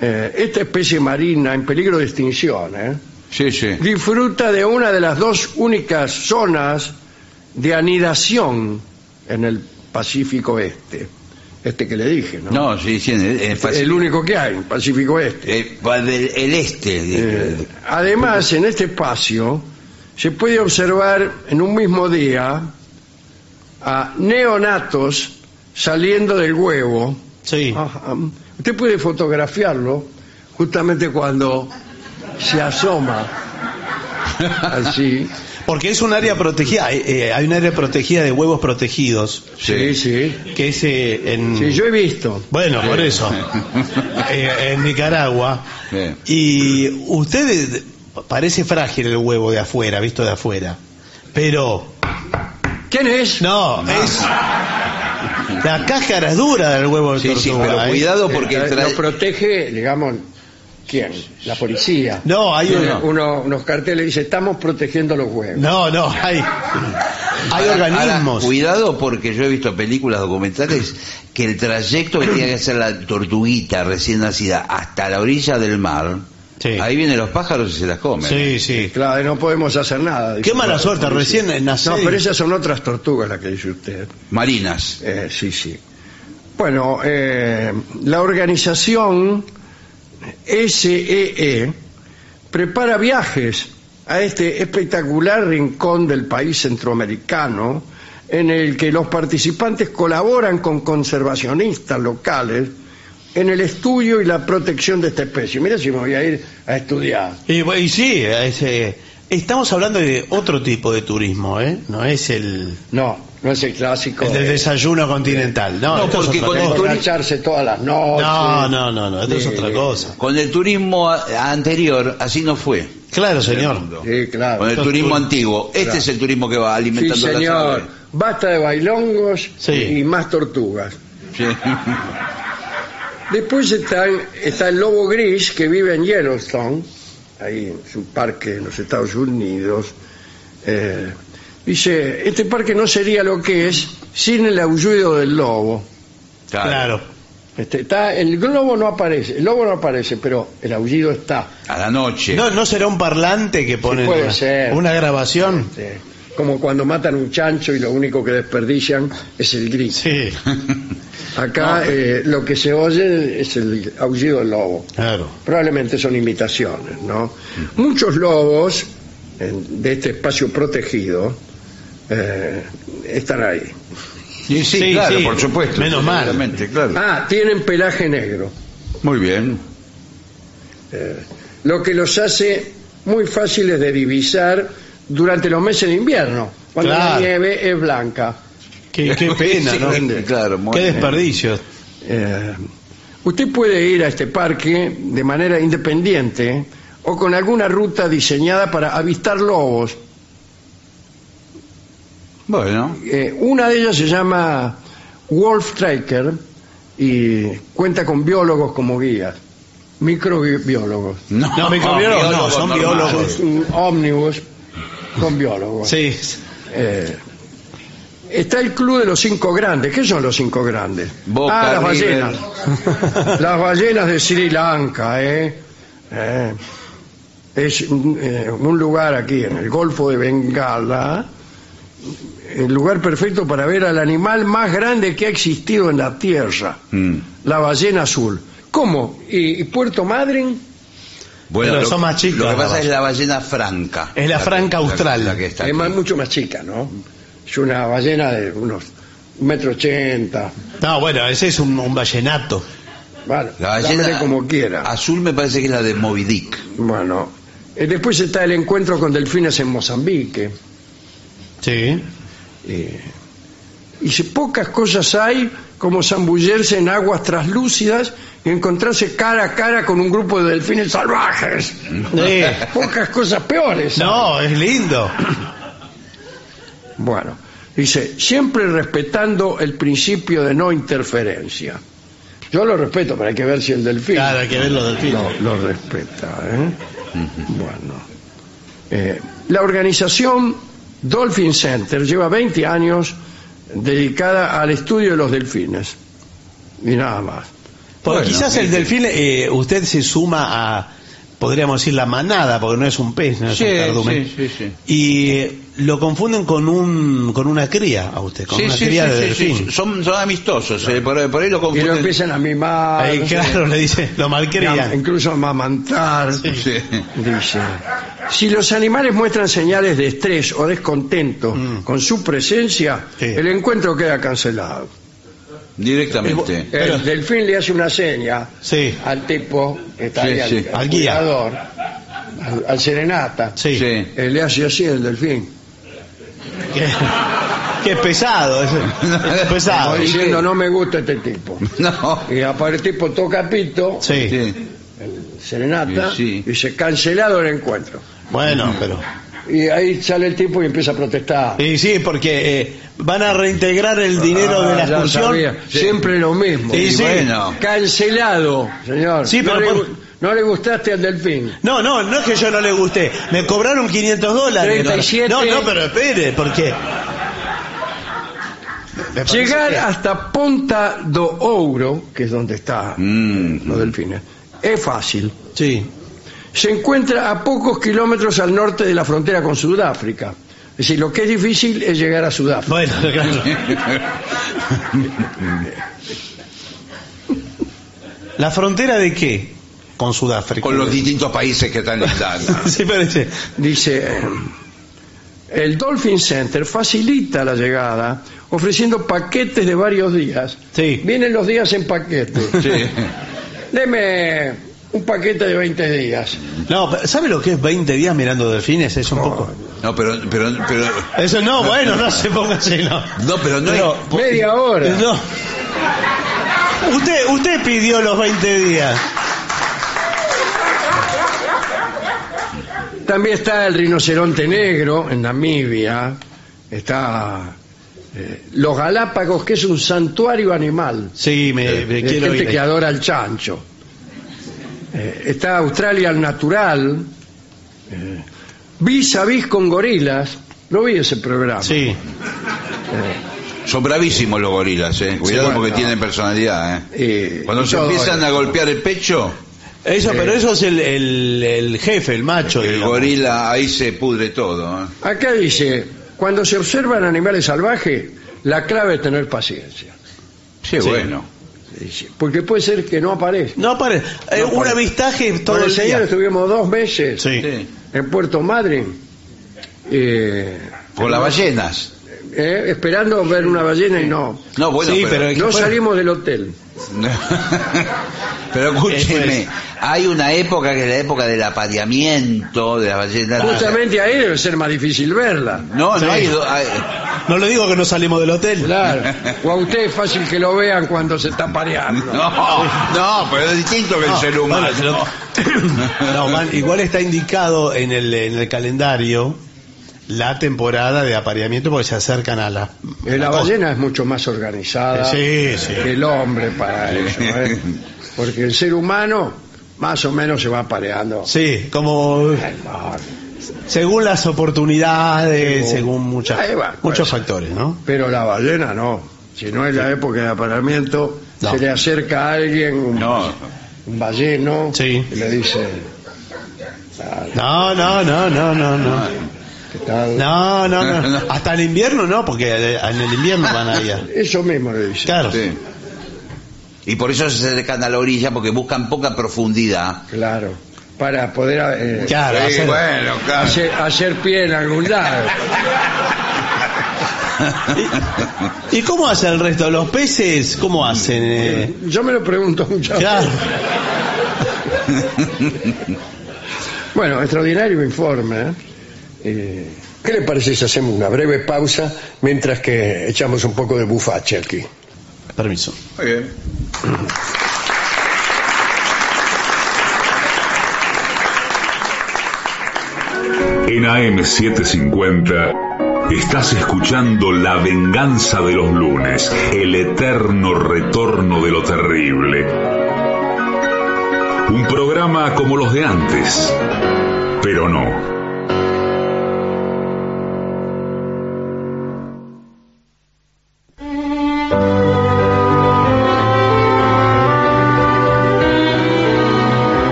eh, esta especie marina en peligro de extinción, ¿eh? Sí, sí. disfruta de una de las dos únicas zonas de anidación en el Pacífico Este. Este que le dije, ¿no? No, sí, sí, en el, en el el Pacífico. único que hay, Pacífico Este. El este. Eh, además, en este espacio se puede observar en un mismo día a neonatos saliendo del huevo. Sí. Ajá. Usted puede fotografiarlo justamente cuando se asoma [laughs] así. Porque es un área protegida. Hay, eh, hay un área protegida de huevos protegidos. Sí, sí. Que es eh, en. Sí, yo he visto. Bueno, por eso. [laughs] Eh, en Nicaragua. Sí. Y usted eh, parece frágil el huevo de afuera, visto de afuera. Pero. ¿Quién es? No, es. La cáscara es dura del huevo de Sí, sí, tortuga. pero ¿eh? cuidado porque Eh, trae- lo protege, digamos, ¿Quién? La policía. No, hay uno. uno- unos carteles dice estamos protegiendo los huevos. No, no, hay, hay Ahora- organismos. ahora, cuidado porque yo he visto películas documentales que el trayecto que tiene que hacer la tortuguita recién nacida hasta la orilla del mar, Sí. ahí vienen los pájaros y se las comen. Sí, sí. Claro, no podemos hacer nada. dice Qué mala la suerte, recién nací. No, pero esas son otras tortugas las que dice usted. Marinas. Eh, sí, sí. Bueno, eh, la organización SEE prepara viajes a este espectacular rincón del país centroamericano en el que los participantes colaboran con conservacionistas locales en el estudio y la protección de esta especie. Mira si me voy a ir a estudiar. Y, sí, es, eh, estamos hablando de otro tipo de turismo, ¿eh? No es el, No, no es el clásico. el del de- desayuno continental. No, No, porque con el emborracharse todas las noches. No, no, no, no, esto es otra cosa. Con el turismo a- anterior, así no fue. Claro, señor. Sí, claro. Con el turismo tur- antiguo. Este Claro. es el turismo que va Sí, alimentando las señor. aves. Basta de bailongos Sí. y más tortugas. Sí. [laughs] Después está, está el lobo gris que vive en Yellowstone, ahí es un parque en los Estados Unidos. Eh, dice, este parque no sería lo que es sin el aullido del lobo. Claro. Este, está, el globo no aparece, el lobo no aparece, pero el aullido está. A la noche. ¿No, ¿No será un parlante que pone puede una, ser. una grabación? Como cuando matan un chancho y lo único que desperdician es el gris. Sí, [laughs] Acá eh, lo que se oye es el aullido del lobo. claro. Probablemente son imitaciones, ¿no? Muchos lobos en- de este espacio protegido eh, están ahí. Sí, sí, Sí, claro, sí. por supuesto. Menos mal. Claro. Ah, tienen pelaje negro, Muy bien. eh, lo que los hace muy fáciles de divisar durante los meses de invierno, cuando la nieve es blanca. Qué, qué [laughs] pena, Sí, ¿no? claro, Qué desperdicio. Eh, usted puede ir a este parque de manera independiente o con alguna ruta diseñada para avistar lobos. Bueno. Eh, una de ellas se llama Wolf Tracker y cuenta con biólogos como guías, microbiólogos. No, No, microbiólogos no, son biólogos. Un ómnibus con biólogos. Sí. Eh, está el Club de los Cinco Grandes. ¿Qué son los Cinco Grandes? Boca, ah, las River. ballenas. [laughs] las ballenas de Sri Lanka, ¿eh? Eh, es un, eh, un lugar aquí en el Golfo de Bengala, el lugar perfecto para ver al animal más grande que ha existido en la Tierra, Mm. la ballena azul. ¿Cómo? ¿Y, y Puerto Madryn? Bueno, Pero lo, son más chicas Lo que pasa es la ballena franca. Es la franca que- austral. La, que está Es más- mucho más chica, ¿no? Es una ballena de unos un metro ochenta. No, bueno, ese es un, un vallenato. Bueno, La ballena como quiera. azul me parece que es la de Moby Dick. Bueno, eh, después está el encuentro con delfines en Mozambique. Sí. Eh, y si pocas cosas hay como zambullerse en aguas traslúcidas y encontrarse cara a cara con un grupo de delfines salvajes. Sí. Pocas cosas peores. No, es lindo. Bueno, dice, siempre respetando el principio de no interferencia. Yo lo respeto, pero hay que ver si el delfín Claro, hay que ver los delfines. lo, lo respeta. ¿eh? Bueno, eh, la organización Dolphin Center lleva 20 años dedicada al estudio de los delfines y nada más. Porque Bueno, quizás el delfín, eh, usted se suma a, podríamos decir, la manada, porque no es un pez, no es Sí, un cardumen. sí, sí, sí. Y lo confunden con un con una cría a usted, con Sí, una sí, cría sí, de sí, delfín. sí. Son, son amistosos. eh, por, por ahí lo Y confunden. lo empiezan a mimar, Ahí, no sé, claro, le dice, lo y malcrían. incluso a amamantar. Sí. Dice, si los animales muestran señales de estrés o descontento con su presencia, Mm. Sí. el encuentro queda cancelado. Directamente. Pero- el delfín le hace una seña Sí, al tipo que está Sí, ahí, al, sí. al Al guía. cuidador, al, al serenata. sí. Sí. Eh, le hace así el delfín, Qué, qué pesado, es, [laughs] es pesado. diciendo no me gusta este tipo. [laughs] No. Y aparece el tipo toca pito, Sí. Sí. serenata, Sí, sí. y dice cancelado el encuentro. Bueno, pero... Y ahí sale el tipo y empieza a protestar. Y sí, porque eh, van a reintegrar el dinero Ah, de la ya excursión. sabía. Siempre lo mismo. Y sí. bueno. Cancelado, señor. Sí, no, pero por- No le gustaste al delfín. No, no, no es que yo no le gusté. Me cobraron 500 dólares. 37. No, no, pero espere, porque... Llegar que- hasta Ponta do Ouro, que es donde está Mm. los delfines, es fácil. Sí. Se encuentra a pocos kilómetros al norte de la frontera con Sudáfrica. Es decir, lo que es difícil es llegar a Sudáfrica. Bueno, claro. ¿La frontera de qué? Con Sudáfrica. Con los distintos países que están [laughs] listando. Sí, parece. Dice, el Dolphin Center facilita la llegada ofreciendo paquetes de varios días. Sí. Vienen los días en paquete. Sí. Deme un paquete de 20 días. No, pero ¿sabe lo que es 20 días mirando delfines? Es un poco. No, pero, pero, pero, Eso no, bueno, no se ponga así, no. no, pero no Pero- hay- Media hora. No. Usted, usted pidió los 20 días. También está el rinoceronte negro en Namibia. Está eh, los Galápagos, que es un santuario animal. Sí, me, me de quiero gente ir. que adora el chancho. Eh, está Australia al natural. Eh, vis a vis con gorilas. Lo vi ese programa. Sí. son bravísimos los gorilas, eh. Cuidado bueno, porque no. tienen personalidad, eh. Eh, Cuando y se empiezan eso. a golpear el pecho, Eso, pero eso es el, el, el jefe, el macho. el digamos. gorila ahí se pudre todo. eh. Acá dice, cuando se observan animales salvajes, la clave es tener paciencia. Sí, Sí. bueno. Porque puede ser que no aparezca. No, pare. eh, No, un pare. avistaje todo Con el el señor día. estuvimos dos meses. Sí. en Puerto Madryn eh, Con las ballenas. Eh, esperando ver una ballena y no. No, bueno, Sí, pero, pero- No salimos del hotel. pero escúcheme, hay una época que es la época del apareamiento de las ballenas. Justamente ahí debe ser más difícil verla. No, Sí. no hay, hay- No le digo que no salimos del hotel. Claro. O a usted es fácil que lo vean cuando se está pareando. No, no, pero es distinto que el ser humano. bueno, No, man, igual está indicado en el, en el calendario la temporada de apareamiento porque se acercan a la. Eh, La ballena es mucho más organizada Sí, sí. que el hombre para eso. ¿eh? Porque el ser humano más o menos se va apareando. Sí, como según las oportunidades, según muchas, va, muchos pues. factores, ¿no? Pero la ballena no. Si no es la época de apareamiento, No. se le acerca a alguien, un, No, un balleno, Sí. y le dice, No, no, no, no, no, no. ¿Qué tal? No, no, [laughs] no. Hasta el invierno no, porque en el invierno van ahí. a- [laughs] Eso mismo le dice. Claro. sí. Y por eso se acercan a la orilla porque buscan poca profundidad. Claro. Para poder eh, Claro, Sí, hacer- bueno, claro. hacer, hacer pie en algún lado. [laughs] ¿Y cómo hace el resto? ¿Los peces cómo hacen? eh? Yo me lo pregunto muchas Claro. veces. Bueno, extraordinario informe. ¿eh? Eh, ¿Qué le parece si hacemos una breve pausa mientras que echamos un poco de bufache aquí? Permiso. Muy bien. En AM750 estás escuchando La venganza de los lunes, el eterno retorno de lo terrible. Un programa como los de antes, pero no.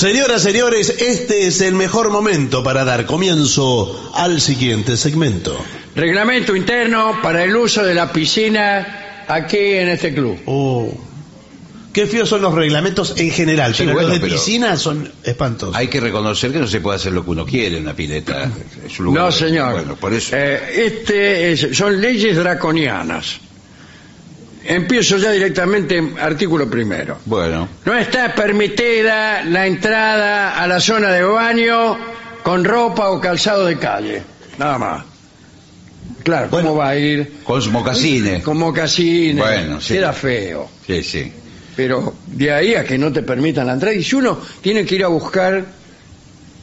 Señoras, señores, este es el mejor momento para dar comienzo al siguiente segmento. Reglamento interno para el uso de la piscina aquí en este club. Oh, qué feos son los reglamentos en general, Sí, pero bueno, los de pero- piscina son espantosos. Hay que reconocer que no se puede hacer lo que uno quiere en una pileta. Es un lugar- No, señor. Bueno, por eso. Eh, este es- son leyes draconianas. Empiezo ya directamente, artículo primero. Bueno, No está permitida la entrada a la zona de baño con ropa o calzado de calle. Nada más. Claro, ¿cómo va a ir? con su mocasines. Con mocasines. Bueno, sí. Queda feo. Sí, sí. Pero de ahí a que no te permitan la entrada. Y si uno tiene que ir a buscar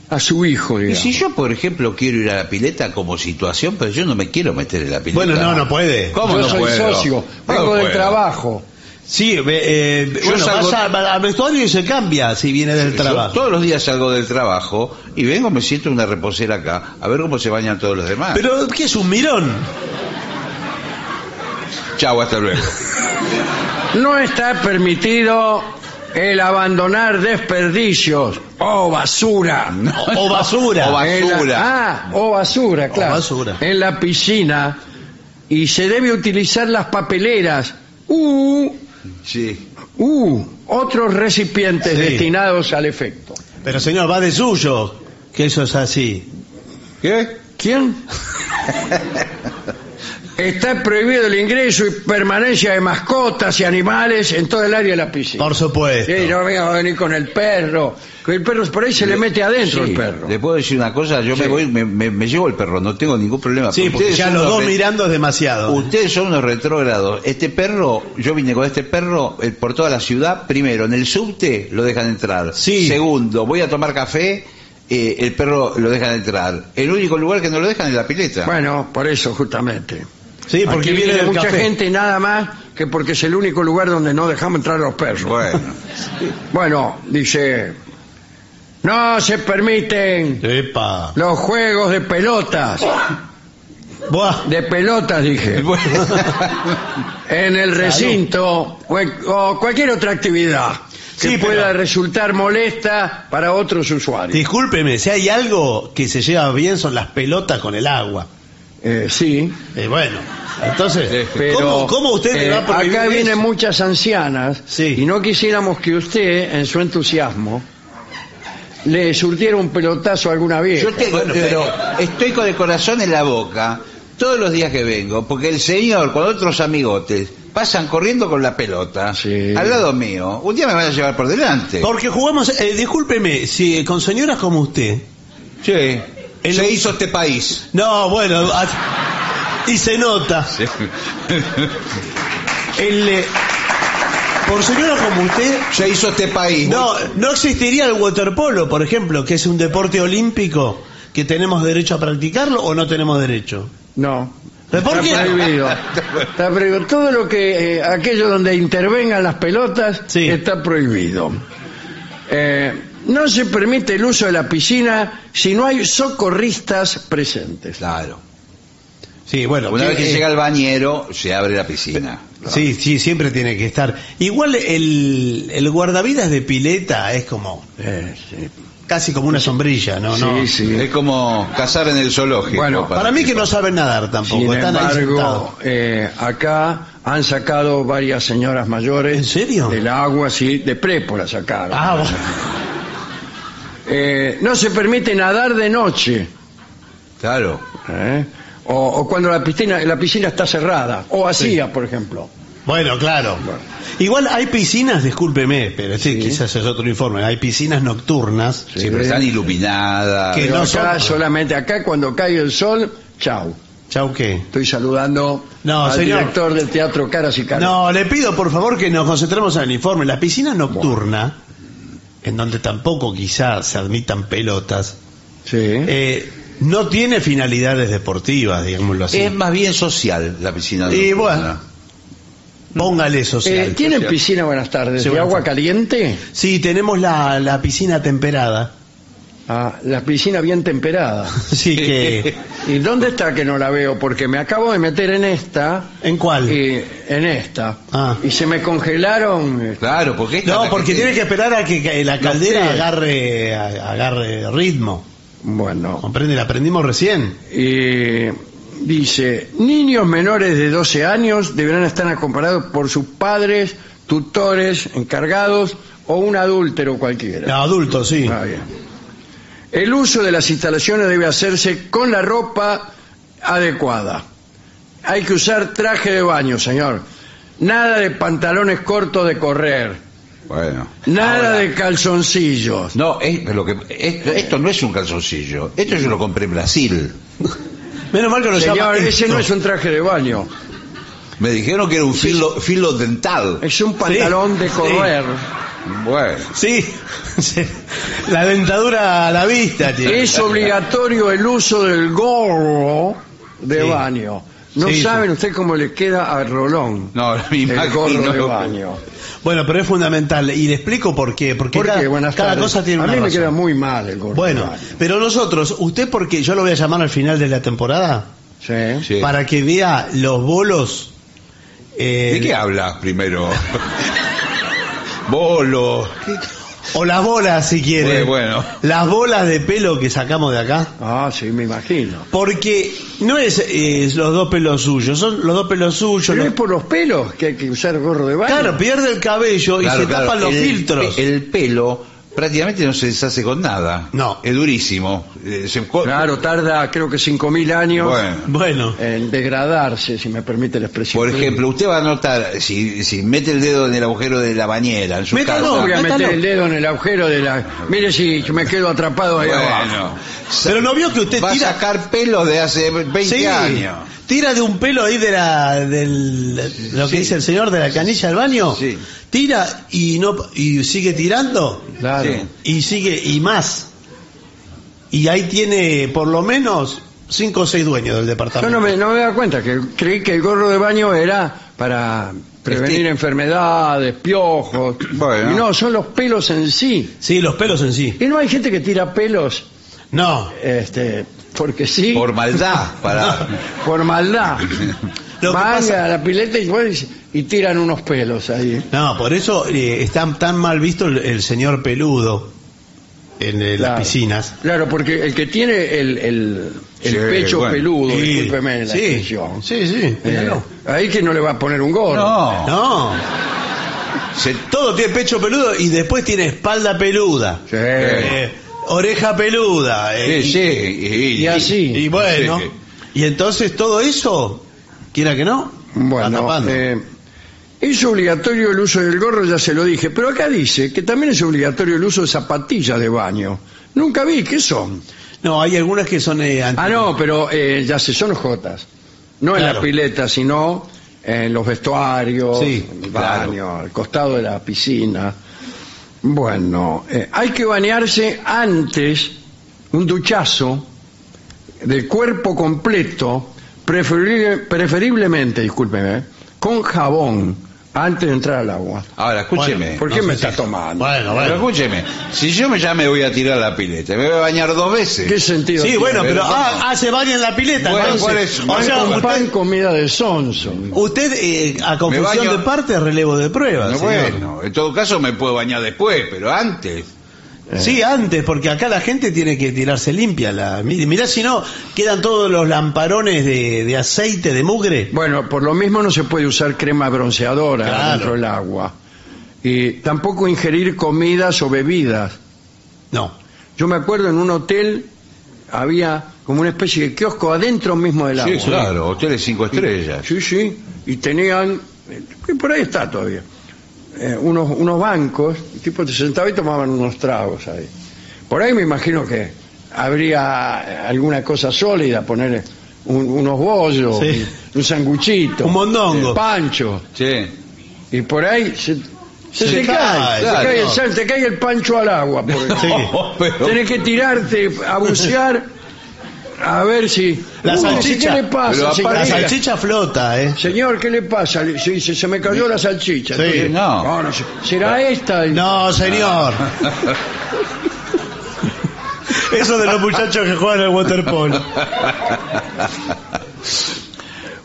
a su hijo, Y digamos. si yo, por ejemplo, quiero ir a la pileta como situación, pero yo no me quiero meter en la pileta. Bueno, no, no puede. ¿Cómo Yo no soy puedo? socio, No vengo del puedo. trabajo. Sí, eh, Yo bueno, salgo- al- al vestuario y se cambia si viene del Yo trabajo. todos los días salgo del trabajo y vengo, me siento en una reposera acá, a ver cómo se bañan todos los demás. Pero, ¿qué es un mirón? Chau, hasta luego. No está permitido el abandonar desperdicios o basura. O basura. O En la- basura. ah, o basura, claro. basura. En la piscina y se debe utilizar las papeleras u, Sí. u otros recipientes Sí. destinados al efecto. Pero señor, va de suyo, que eso es así. ¿Qué? ¿Quién? [laughs] Está prohibido el ingreso y permanencia de mascotas y animales en todo el área de la piscina. Por supuesto. Sí, no venga a venir con el perro. Que el perro por ahí se le mete adentro Sí, el perro. Le puedo decir una cosa, yo me voy, me, me- me llevo el perro, no tengo ningún problema. Sí, porque ustedes ya los dos re- mirando es demasiado. Ustedes son unos retrógrados. Este perro, yo vine con este perro eh, por toda la ciudad. Primero, en el subte lo dejan entrar. Sí. Segundo, voy a tomar café, eh, el perro lo dejan entrar. El único lugar que no lo dejan es la pileta. Bueno, por eso justamente. Sí, porque Aquí viene del mucha café. gente nada más que porque es el único lugar donde no dejamos entrar a los perros. Bueno, [laughs] Bueno, dice, no se permiten Epa. los juegos de pelotas. Buah. De pelotas, dije. [laughs] [laughs] en el recinto o, en- o cualquier otra actividad que Sí, pero- pueda resultar molesta para otros usuarios. Discúlpeme, si hay algo que se lleva bien son las pelotas con el agua. Eh, sí, Eh, bueno, entonces, pero ¿cómo, cómo usted le eh, va a prohibir acá eso? vienen muchas ancianas Sí. y no quisiéramos que usted, en su entusiasmo, le surtiera un pelotazo a alguna vieja. yo tengo, pero estoy con el corazón en la boca todos los días que vengo, porque el señor con otros amigotes pasan corriendo con la pelota Sí. al lado mío. Un día me van a llevar por delante. Porque jugamos, eh, discúlpeme, si con señoras como usted. Sí. El- Se hizo este país. No, bueno, a- y se nota. [laughs] El, eh, por señora como usted, Se hizo este país. no, no existiría el waterpolo, por ejemplo, que es un deporte olímpico que tenemos derecho a practicarlo o no tenemos derecho. No. ¿Pero por Está qué? prohibido. Está prohibido. Todo lo que, eh, aquello donde intervengan las pelotas, Sí. está prohibido. Eh, no se permite el uso de la piscina si no hay socorristas presentes. Claro. Sí, bueno, Una vez que eh, llega el bañero, se abre la piscina. Sí, sí, siempre tiene que estar. Igual el, el guardavidas de pileta es como Eh, sí. casi como una sombrilla, ¿no? no. Sí, sí. Es como cazar en el zoológico. Bueno, Para mí que no saben nadar tampoco, Sin están ahí embargo, eh, acá han sacado varias señoras mayores. ¿En serio? Del agua, sí, de prepo la sacaron. Ah, bueno. [laughs] Eh, no se permite nadar de noche. Claro. ¿eh? O, o cuando la piscina, la piscina está cerrada. O vacía, por ejemplo. Bueno, claro. Igual hay piscinas, discúlpeme, pero este quizás es otro informe. Hay piscinas nocturnas. Sí, pero están iluminadas. Que no acá son- solamente, acá cuando cae el sol, chau. Chau, ¿qué? Estoy saludando No, al señor. director del Teatro Caras y Caras. No, le pido por favor que nos concentremos en el informe. La piscina nocturna, en donde tampoco quizás se admitan pelotas, Sí. eh, no tiene finalidades deportivas, digámoslo así. Es más bien social la piscina. Y nocturna. bueno. Póngale social. Eh, ¿Tienen social. piscina, buenas tardes, Sí, de buenas agua tardes. caliente? Sí, tenemos la, la piscina temperada. Ah, la piscina bien temperada. [laughs] Sí, que... ¿Y dónde está que no la veo? Porque me acabo de meter en esta, ¿En cuál? y en esta, Ah. y se me congelaron. eh, Claro, porque esta No, porque tiene que esperar a que, que la caldera sé. agarre, a- agarre ritmo. Bueno, ¿Comprende? La aprendimos recién. y dice, niños menores de 12 años deberán estar acompañados por sus padres, tutores, encargados o un adúltero cualquiera. No, adultos, sí. Ah, bien. El uso de las instalaciones debe hacerse con la ropa adecuada. Hay que usar traje de baño, señor. Nada de pantalones cortos de correr. Bueno. Nada Ahora, de calzoncillos. No, es, lo que, es- esto no es un calzoncillo. Esto yo lo compré en Brasil. [laughs] Menos mal que lo llama Señor, ese esto. no es un traje de baño. Me dijeron que era un filo, filo dental. Es un pantalón de sí. Bueno. Sí, sí. la dentadura a la vista. tiene. Es obligatorio el uso del gorro de Sí. baño. No Sí, saben usted cómo le queda a Rolón No, me el gorro de baño. Bueno, pero es fundamental. Y le explico por qué. Porque ¿Por cada, qué? Cosa tiene a una mí me razón. queda muy mal el gorro Bueno, de baño. pero nosotros, usted porque yo lo voy a llamar al final de la temporada, Sí. Sí. para que vea los bolos. eh, ¿De qué hablas primero? [laughs] Bolo. O las bolas, si quiere. Bueno, bueno. Las bolas de pelo que sacamos de acá. Ah, sí, me imagino. Porque no es, eh, los dos pelos suyos, son los dos pelos suyos. Pero los- es por los pelos que hay que usar gorro de baño. Claro, pierde el cabello y se claro. tapan los El- filtros. El pelo prácticamente no se deshace con nada. No. Es durísimo. Eh, se Claro, tarda creo que 5.000 años Bueno. Bueno, en degradarse, si me permite la expresión. Por ejemplo, usted va a notar, si, si mete el dedo en el agujero de la bañera en su Métalo, casa. No voy a meter el dedo en el agujero de la... Mire si me quedo atrapado ahí abajo. Bueno, pero no vio que usted va a tira, sacar pelo de hace 20 Sí, años. Tira de un pelo ahí de la, del, lo que Sí. dice el señor de la canilla del baño, Sí. tira y no y sigue tirando Claro. Y sigue y más. Y ahí tiene por lo menos cinco o seis dueños del Yo departamento. no me, no me da cuenta, que creí que el gorro de baño era para prevenir Este- enfermedades, piojos. Bueno. Y no, son los pelos en sí. Sí, los pelos en sí. Y no hay gente que tira pelos, No. este, porque sí, Por maldad. Para... [laughs] por maldad. Lo que Van pasa- a la pileta y, pues, y tiran unos pelos ahí. No, por eso eh, está tan mal visto el, el señor peludo en eh, Claro. las piscinas. Claro, porque el que tiene el, el, el Sí, pecho bueno. peludo, Sí, discúlpeme la sí, expresión, sí, sí, eh, míralo. ahí que no le va a poner un gorro. No. No. Se- Todo tiene pecho peludo y después tiene espalda peluda. Sí. Eh, oreja peluda. eh, Sí, y- sí. Y, y así. Y bueno, Sí. y entonces todo eso, quiera que no, Bueno, eh, es obligatorio el uso del gorro, ya se lo dije, pero acá dice que también es obligatorio el uso de zapatillas de baño. Nunca vi, ¿qué son? no, hay algunas que son eh, Ah, no, pero eh, ya se son jotas. No en la pileta, sino en los vestuarios, Sí, en el claro. baño, al costado de la piscina. Bueno, eh, hay que bañarse antes, un duchazo del cuerpo completo, preferible- preferiblemente, discúlpeme, eh, con jabón antes de entrar al agua. Ahora, escúcheme. ¿Por qué no me está si- tomando? Bueno, Pero bueno. escúcheme, si yo me ya me voy a tirar la pileta, me voy a bañar dos veces. ¿Qué sentido Sí, tiene? bueno, pero Pero ah, ah, se baña en la pileta. Bueno, entonces. ¿cuál es? o Pan sea, con usted, pan, comida de sonso. usted, eh, a confesión baño- de parte, relevo de pruebas. No, bueno, en todo caso me puedo bañar después, pero antes. Sí, antes, porque acá la gente tiene que tirarse limpia. La, mi- mirá si no, quedan todos los lamparones de, de aceite, de mugre. Bueno, por lo mismo no se puede usar crema bronceadora Claro. dentro del agua. Y tampoco ingerir comidas o bebidas. No. Yo me acuerdo en un hotel había como una especie de kiosco adentro mismo del agua. Sí, claro, hoteles cinco estrellas. Sí, sí. Y tenían, eh, que por ahí está todavía, eh, unos, unos bancos, el tipo te sentaba y tomaban unos tragos ahí. Por ahí me imagino que habría alguna cosa sólida, poner un- unos bollos, Sí. un sanguchito, Un mondongo. eh, pancho, Sí. y por ahí se, se Se te cae, claro. cae el sal, te cae el pancho al agua. por [laughs] ejemplo. Sí. pero- Tenés que tirarte a bucear a ver si... La Uy, salchicha. ¿Qué le pasa, Pero La salchicha flota, ¿eh? Señor, ¿qué le pasa? Le- Se me cayó la salchicha. Sí, Entonces, no. no, se- será esta. No, señor. [laughs] Eso de los muchachos que juegan al waterpolo.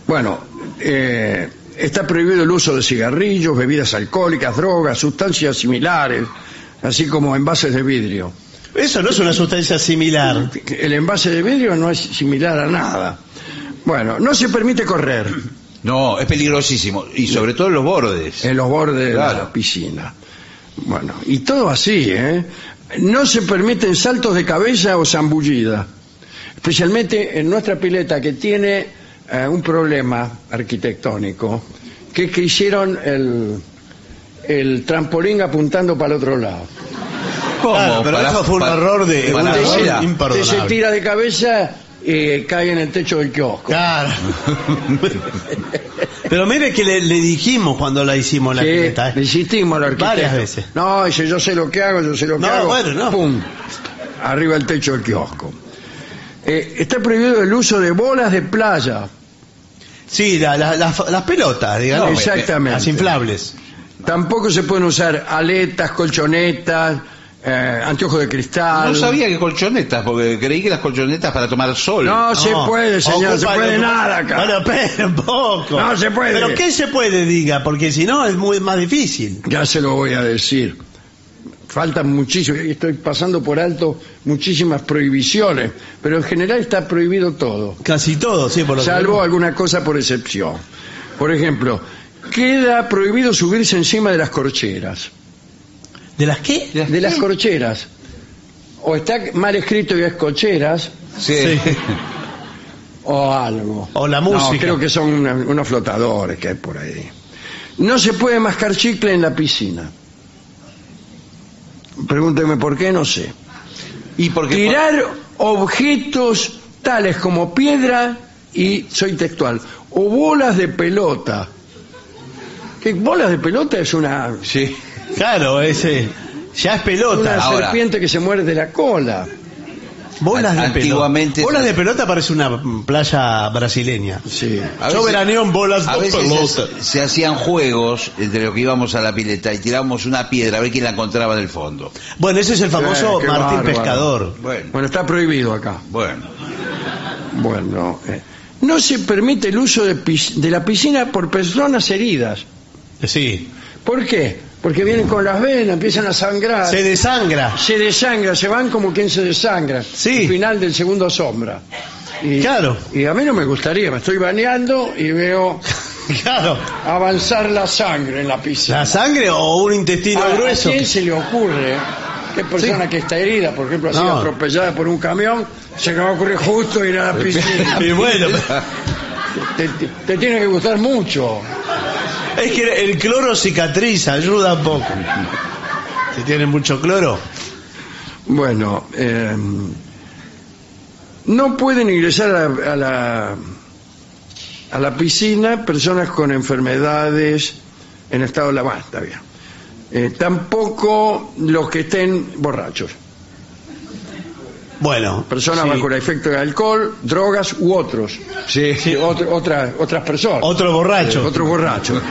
Bueno, eh, está prohibido el uso de cigarrillos, bebidas alcohólicas, drogas, sustancias similares, así como envases de vidrio. Eso no es una sustancia similar. El envase de vidrio no es similar a nada. Bueno, no se permite correr No, es peligrosísimo. Y sobre todo en los bordes. en los bordes de la Claro. piscina. Bueno, y todo así, ¿eh? No se permiten saltos de cabeza o zambullida. Especialmente en nuestra pileta que tiene eh, un problema arquitectónico, que es que hicieron el, el trampolín apuntando para el otro lado. ¿Cómo? Claro, pero Para- eso fue un para- error de un error. Usted se imperdonable. tira de cabeza y cae en el techo del kiosco. Claro. [laughs] Pero mire que le, le dijimos cuando la hicimos la Sí, pileta, ¿eh? le insistimos al arquitecto. Varias veces. No, dice, yo sé lo que hago, yo sé lo que No, hago. bueno, no. Pum, arriba el techo del kiosco. Eh, está prohibido el uso de bolas de playa. Sí, la- la- las- las pelotas, digamos. No, exactamente. Las inflables. Tampoco se pueden usar aletas, colchonetas, eh, anteojos de cristal. No sabía que colchonetas, porque creí que las colchonetas para tomar sol. No se puede, señor, se ocupan- puede nada acá. Bueno, [laughs] pero un poco. No se puede. Pero ¿qué se puede, diga? Porque si no es muy más difícil. Ya se lo voy a decir. Faltan muchísimo, y estoy pasando por alto muchísimas prohibiciones, pero en general está prohibido todo, Casi todo, sí, por lo salvo que- alguna cosa por excepción. Por ejemplo, queda prohibido subirse encima de las corcheras. ¿De las qué? De las corcheras. O está mal escrito y es cocheras, Sí. o algo. O la No, música. creo que son una- unos flotadores que hay por ahí. No se puede mascar chicle en la piscina. Pregúnteme por qué, no sé. Y porque Tirar objetos tales como piedra y, soy textual, o bolas de pelota. ¿Qué bolas de pelota es una, Sí. Claro, ese. Ya es una pelota. Ahora. serpiente que se muerde la cola? Bolas de Antiguamente- pelota. Bolas de pelota parece una playa brasileña. Sí. A Yo veces- veraneo en bolas A de veces pelota. se, se hacían juegos entre los que íbamos a la pileta y tirábamos una piedra a ver quién la encontraba en el fondo. Bueno, ese es el famoso Eh, qué Martín bárbaro. Pescador. Bueno, Bueno, está prohibido acá. bueno. Bueno, eh, no se permite el uso de, pis- de la piscina por personas heridas. Sí. ¿Por qué? Porque vienen con las venas, empiezan a sangrar. Se desangra. se desangra, se van como quien se desangra. Sí. El final del segundo sombra. Y, Claro. Y a mí no me gustaría, me estoy bañando y veo [laughs] Claro. avanzar la sangre en la piscina. ¿La sangre o un intestino ¿A- ¿A grueso? quién se le ocurre? ¿Qué persona que está herida, por ejemplo, ha sido No. atropellada por un camión, se le va a ocurrir justo ir a la [laughs] piscina? Y bueno, [laughs] te, te- te tiene que gustar mucho. Es que el cloro cicatriza, ayuda un poco. Si tiene mucho cloro. Bueno, eh, no pueden ingresar a, la- a la piscina personas con enfermedades en estado de la está bien. Eh, tampoco los que estén borrachos, Bueno. personas sí. bajo el efecto de alcohol, drogas u otros. Sí. Sí, otro- otras, otras personas. Otro borracho. Eh, otros borrachos.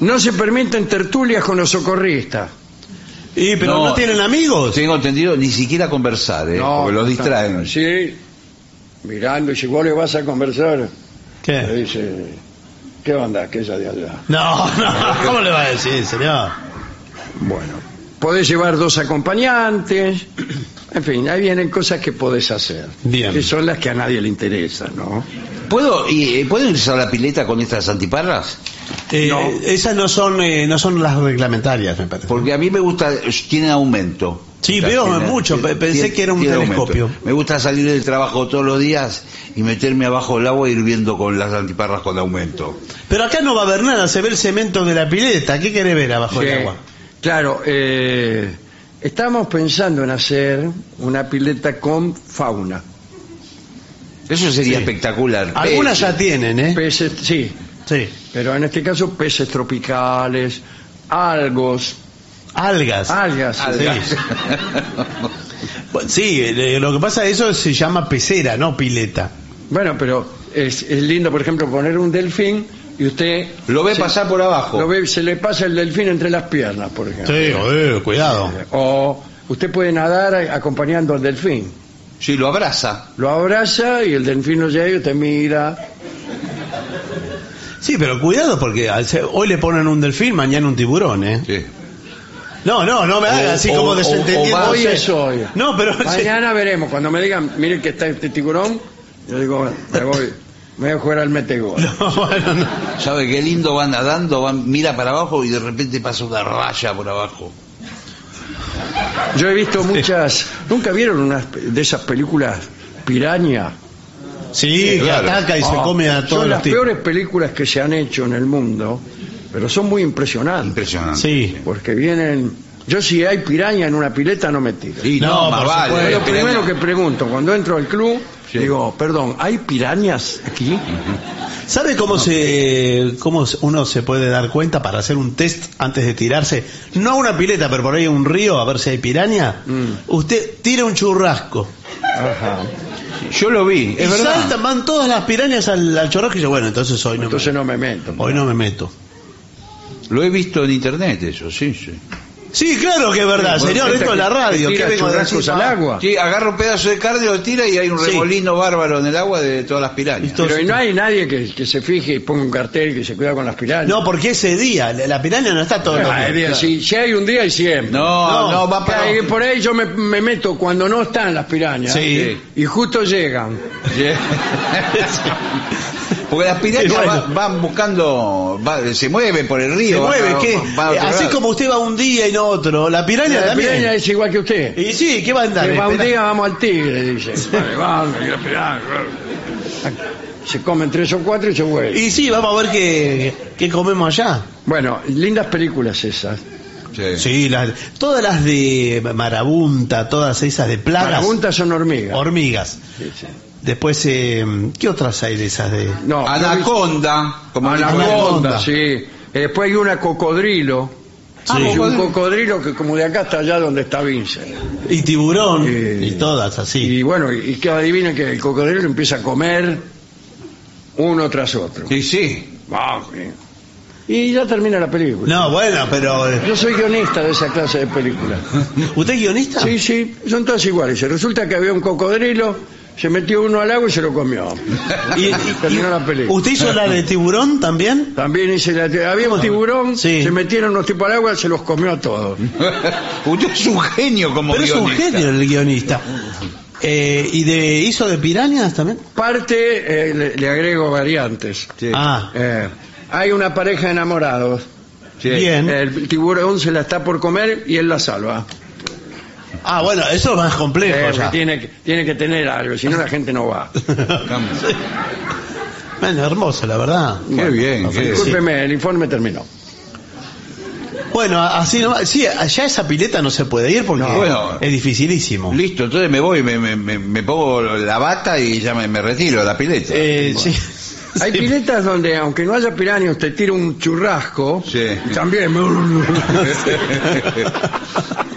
No se permiten tertulias con los socorristas. Y pero no, No. tienen amigos. Tengo entendido ni siquiera conversar, ¿eh? porque los distraen. Sí, mirando, y si vos le vas a conversar, le ¿Qué? dice, ¿qué onda aquella de allá? No, no, [laughs] ¿cómo le va a decir, señor? Bueno, podés llevar dos acompañantes, en fin, ahí vienen cosas que podés hacer. Bien. Que son las que a nadie le interesan, ¿no? ¿Puedo, y, eh, ¿Puedo irse a la pileta con estas antiparras? Eh, No. Esas no son, eh, no son las reglamentarias, me parece. Porque a mí me gusta, tienen aumento. Sí, veo tiene- mucho, tiene- pensé tiene- que era un aumento. telescopio. Me gusta salir del trabajo todos los días y meterme abajo del agua e ir viendo con las antiparras con aumento. Pero acá no va a haber nada, se ve el cemento de la pileta. ¿Qué quiere ver abajo del agua? Claro, eh, estamos pensando en hacer una pileta con fauna. Eso sería Sí. espectacular. Algunas Peces. ya tienen, ¿eh? Peces, sí, Sí. pero en este caso peces tropicales, algos, Algas. algas. sí. Algas. Sí, eh, lo que pasa eso se llama pecera, no pileta. Bueno, pero es, es lindo, por ejemplo, poner un delfín y usted Lo ve se- pasar por abajo. lo ve, se le pasa el delfín entre las piernas, por ejemplo. Sí, eh, cuidado. O usted puede nadar acompañando al delfín. Sí, lo abraza. Lo abraza y el delfín lo llega y usted mira. Sí, pero cuidado porque al ser- hoy le ponen un delfín, mañana un tiburón, ¿eh? Sí. No, no, no me haga así o- como desentendiendo. Hoy es hoy. No, pero Mañana veremos. Cuando me digan, miren que está este tiburón, yo digo, bueno, me voy, me voy a jugar al metegol. [laughs] No, bueno, no. ¿Sabe qué lindo va nadando? Va, mira para abajo y de repente pasa una raya por abajo. Yo he visto muchas. ¿Nunca vieron unas de esas películas piraña? Sí, que claro. ataca y se Ah, come a todos Son los las tipos. peores películas que se han hecho en el mundo, pero son muy impresionantes. Impresionante. Sí. Porque vienen. Yo, si hay piraña en una pileta, no me tiro. Y no, No, más vale. Lo primero que pregunto, cuando entro al club, Sí. digo, perdón, ¿hay pirañas aquí? ¿Sabe cómo se cómo uno se puede dar cuenta para hacer un test antes de tirarse? No a una pileta, pero por ahí un río a ver si hay piraña. Mm. Usted tira un churrasco Ajá. Yo lo vi, es y verdad. saltan, van todas las pirañas al, al chorrasco y yo, bueno, entonces hoy no, Entonces me, no me meto. hoy no me meto. Lo he visto en internet eso, sí, sí. Sí, claro que es verdad, Bueno, señor, esto es la radio. que ¿Qué tira vengo a churrascos decir? al agua. Sí, agarra un pedazo de carne, lo tira y hay un Sí. remolino bárbaro en el agua de todas las pirañas. Esto- Pero no hay nadie que, que se fije y ponga un cartel que se cuida con las pirañas. No, porque ese día, la la piraña no está todo el Ah, día. si, si hay un día y siempre. No, no, No, va para... Ay, por ahí yo me, me meto cuando no están las pirañas Sí. y justo llegan. [laughs] Porque las pirañas Y bueno. va- van buscando, va- se mueven por el río. Se van mueve, a- ¿qué? van a otro Así lado. como usted va un día y no otro, la piraña La también. piraña es igual que usted. Y sí, ¿qué va a andar? Que va un día vamos al tigre, dice. Vale, vamos, la piraña. Se comen tres o cuatro y se vuelven. Y sí, vamos a ver qué, qué comemos allá. Bueno, lindas películas esas. Sí. Sí, las- todas las de marabunta, todas esas de plagas. Marabuntas son hormigas. Hormigas. Sí, sí. Después, eh, ¿qué otras hay de esas de...? No, Anaconda, como Anaconda, Anaconda. sí. Eh, Después hay una cocodrilo. Sí. Y un cocodrilo que como de acá está allá donde está Vincent. Y tiburón, Eh, y todas así. Y bueno, y que adivinen que el cocodrilo empieza a comer uno tras otro. Sí, sí. Vamos, bien. Y ya termina la película. No, bueno, pero... eh, Yo soy guionista de esa clase de películas. [laughs] ¿Usted es guionista? Sí, sí, son todas iguales. Resulta que había un cocodrilo, se metió uno al agua y se lo comió. Y, y- Terminó la película. ¿Usted hizo la de tiburón también? También hice la, había un tiburón, Sí. se metieron unos tipos al agua, se los comió a todos. [laughs] Usted es un genio como Pero es un guionista. genio el guionista. Eh, ¿Y de hizo de pirañas también? Parte, eh, le, le agrego variantes. Sí. Ah, Eh, hay una pareja de enamorados. Sí. bien. El tiburón se la está por comer y él la salva. Ah, bueno, eso es más complejo Eh, ya. tiene, que- tiene que tener algo, si no la gente no va. Bueno, hermoso, la verdad. Qué bien, qué Discúlpeme, el informe terminó. Bueno, así nomás. Sí, allá esa pileta no se puede ir porque No. Bueno. es dificilísimo. Listo, entonces me voy, me, me, me- me pongo la bata y ya me, me retiro de la pileta. Eh, sí. Hay Sí. piletas donde, aunque no haya piranha, usted tira un churrasco. Sí. También. [laughs] [laughs]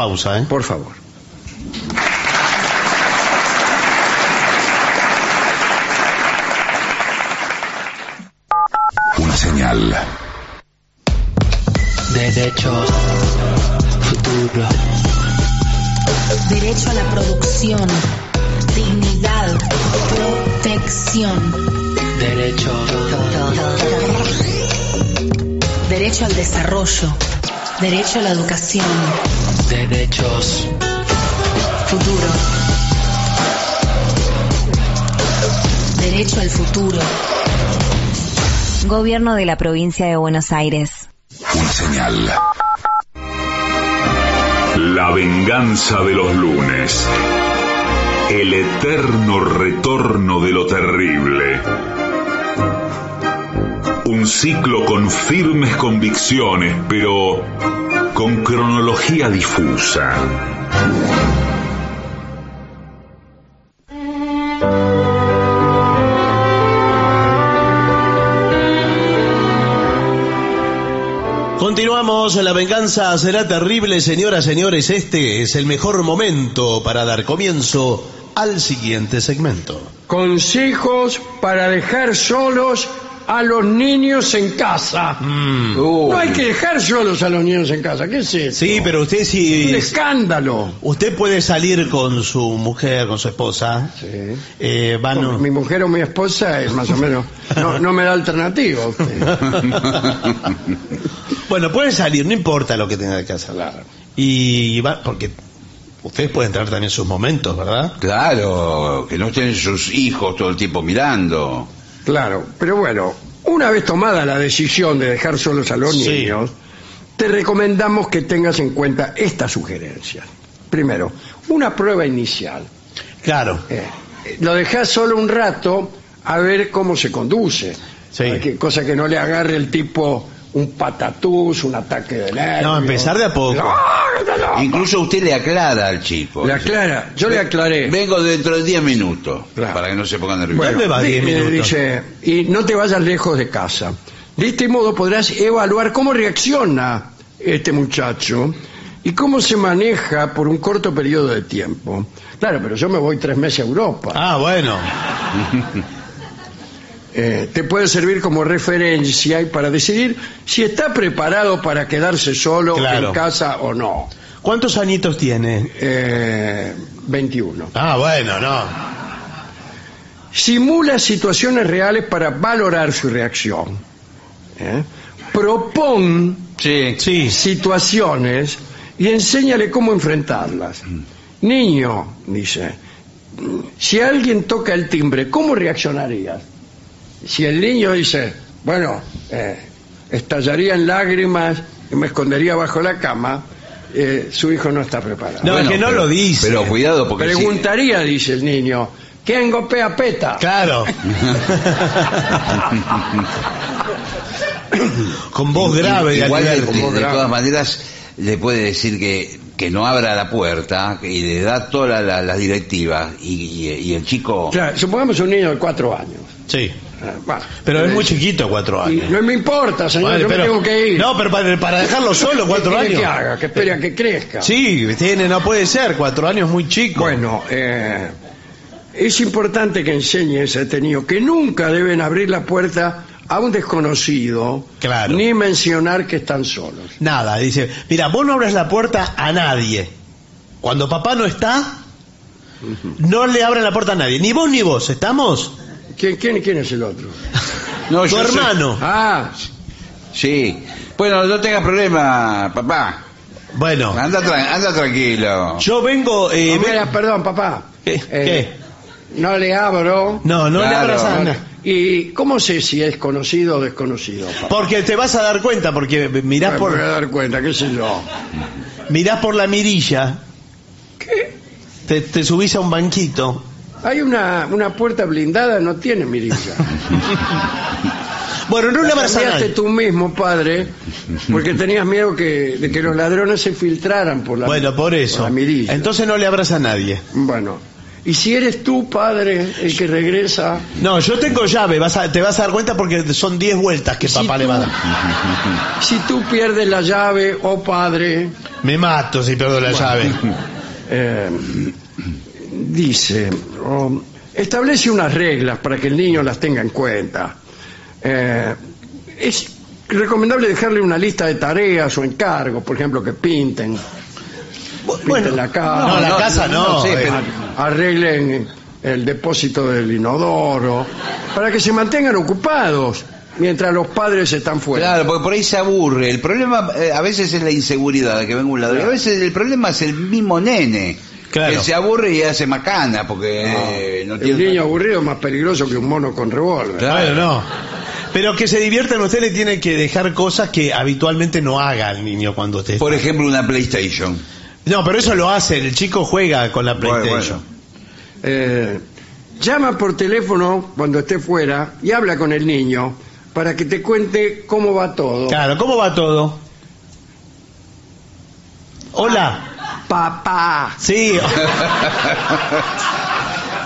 Pausa, ¿eh? Por favor. Una señal. Derechos. Futuro. Derecho a la producción, dignidad, protección, Derechos. derecho al desarrollo, derecho a la educación, Derechos. futuro. Derecho al futuro. Gobierno de la provincia de Buenos Aires. Una señal. La venganza de los lunes. El eterno retorno de lo terrible. Un ciclo con firmes convicciones, pero con cronología difusa. Continuamos, la venganza será terrible, señoras, señores. Este es el mejor momento para dar comienzo al siguiente segmento. Consejos para dejar solos a los niños en casa. Mm. No hay que dejar solos a los niños en casa. ¿Qué es eso? Sí, pero usted Un sí. escándalo. Usted puede salir con su mujer, con su esposa. Sí. Eh, van. Mi mujer o mi esposa es más o menos. No, no me da alternativa. [laughs] usted. bueno, puede salir, no importa lo que tenga que hacer. Claro. Y va, porque ustedes pueden tener también sus momentos, ¿verdad? Claro, que no estén sus hijos todo el tiempo mirando. Claro, pero bueno, una vez tomada la decisión de dejar solos a los Sí. niños, te recomendamos que tengas en cuenta estas sugerencias. Primero, una prueba inicial. Claro. Eh, lo dejas solo un rato a ver cómo se conduce. Sí. Que- cosa que no le agarre el tipo un patatús, un ataque de nervios. No, empezar de a poco. No, no, no. Incluso usted le aclara al chico. Le aclara, yo le aclaré. Vengo dentro de 10 minutos. Claro. Para que no se ponga nervioso. Bueno, ¿Dónde va di- 10 eh, minutos? dice, y no te vayas lejos de casa. De este modo podrás evaluar cómo reacciona este muchacho y cómo se maneja por un corto periodo de tiempo. Claro, pero yo me voy tres meses a Europa. Ah, bueno. [laughs] Eh, te puede servir como referencia y para decidir si está preparado para quedarse solo Claro. en casa o no. ¿Cuántos añitos tiene? Eh, 21. Ah, bueno, no. Simula situaciones reales para valorar su reacción. ¿Eh? Propón Sí. situaciones y enséñale cómo enfrentarlas. Niño, dice, si alguien toca el timbre, ¿cómo reaccionarías? Si el niño dice, bueno, eh, estallaría en lágrimas y me escondería bajo la cama, eh, su hijo no está preparado. No, es que no lo dice. Pero cuidado porque Preguntaría, dice el niño, ¿quién golpea peta? Claro. [laughs] Con voz grave de Igual de, Alberti. de- de grave. todas maneras le puede decir que, que no abra la puerta y le da todas la- las directivas y, y- y el chico... Claro, supongamos un niño de cuatro años. Sí. Ah, bueno, Pero es eh, muy chiquito, cuatro y años. no me importa, señor, yo pero- me tengo que ir. No, pero para, para dejarlo solo, ¿Qué cuatro años. que haga? Que espere a que crezca. Sí, tiene, no puede ser, cuatro años muy chico. Bueno, eh, es importante que enseñes a este niño que nunca deben abrir la puerta a un desconocido, Claro. ni mencionar que están solos. Nada, dice, mira, vos no abres la puerta a nadie. Cuando papá no está, no le abren la puerta a nadie. Ni vos ni vos, ¿estamos? ¿Quién, quién, quién es el otro? No, tu yo soy- hermano. Ah, Sí. Bueno, no tengas problema, papá. Bueno, Anda, tra- anda tranquilo. yo vengo... eh, no, perdón, papá. ¿Qué? Eh, ¿Qué? No le abro. No, no le Claro. abras a. ¿Y cómo sé si es conocido o desconocido? papá? Porque te vas a dar cuenta, porque mirás Me por, voy a dar cuenta, qué sé yo. mirás por la mirilla, ¿Qué? te, te subís a un banquito. Hay una, una puerta blindada, no tiene mirilla. Bueno, no le abras a Cambiaste tú mismo, padre, porque tenías miedo que, de que los ladrones se filtraran por la, Bueno, por eso. la mirilla. Entonces no le abras a nadie. Bueno, y si eres tú, padre, el que regresa, No, yo tengo llave, vas a- te vas a dar cuenta porque son 10 vueltas que Si papá le va a dar. si tú pierdes la llave, oh padre, Me mato si pierdo la llave. [laughs] eh, dice, oh, establece unas reglas para que el niño las tenga en cuenta. Eh, es recomendable dejarle una lista de tareas o encargos, por ejemplo, que pinten, pinten la casa, no, la casa no, sí, eh. pero- arreglen el depósito del inodoro, para que se mantengan ocupados mientras los padres están fuera. Claro, porque por ahí se aburre. El problema eh, a veces es la inseguridad que venga un ladrón. A veces el problema es el mismo nene. Claro. Que se aburre y hace macana porque eh, no El tiene... niño aburrido es más peligroso que un mono con revólver. Claro, no. Pero que se diviertan, usted le tiene que dejar cosas que habitualmente no haga el niño cuando esté. Por ejemplo, una PlayStation. No, pero eso lo hace, el chico juega con la Bueno, PlayStation. Eh, llama por teléfono cuando esté fuera y habla con el niño para que te cuente cómo va todo. Claro, ¿cómo va todo? Hola. Papá. Sí.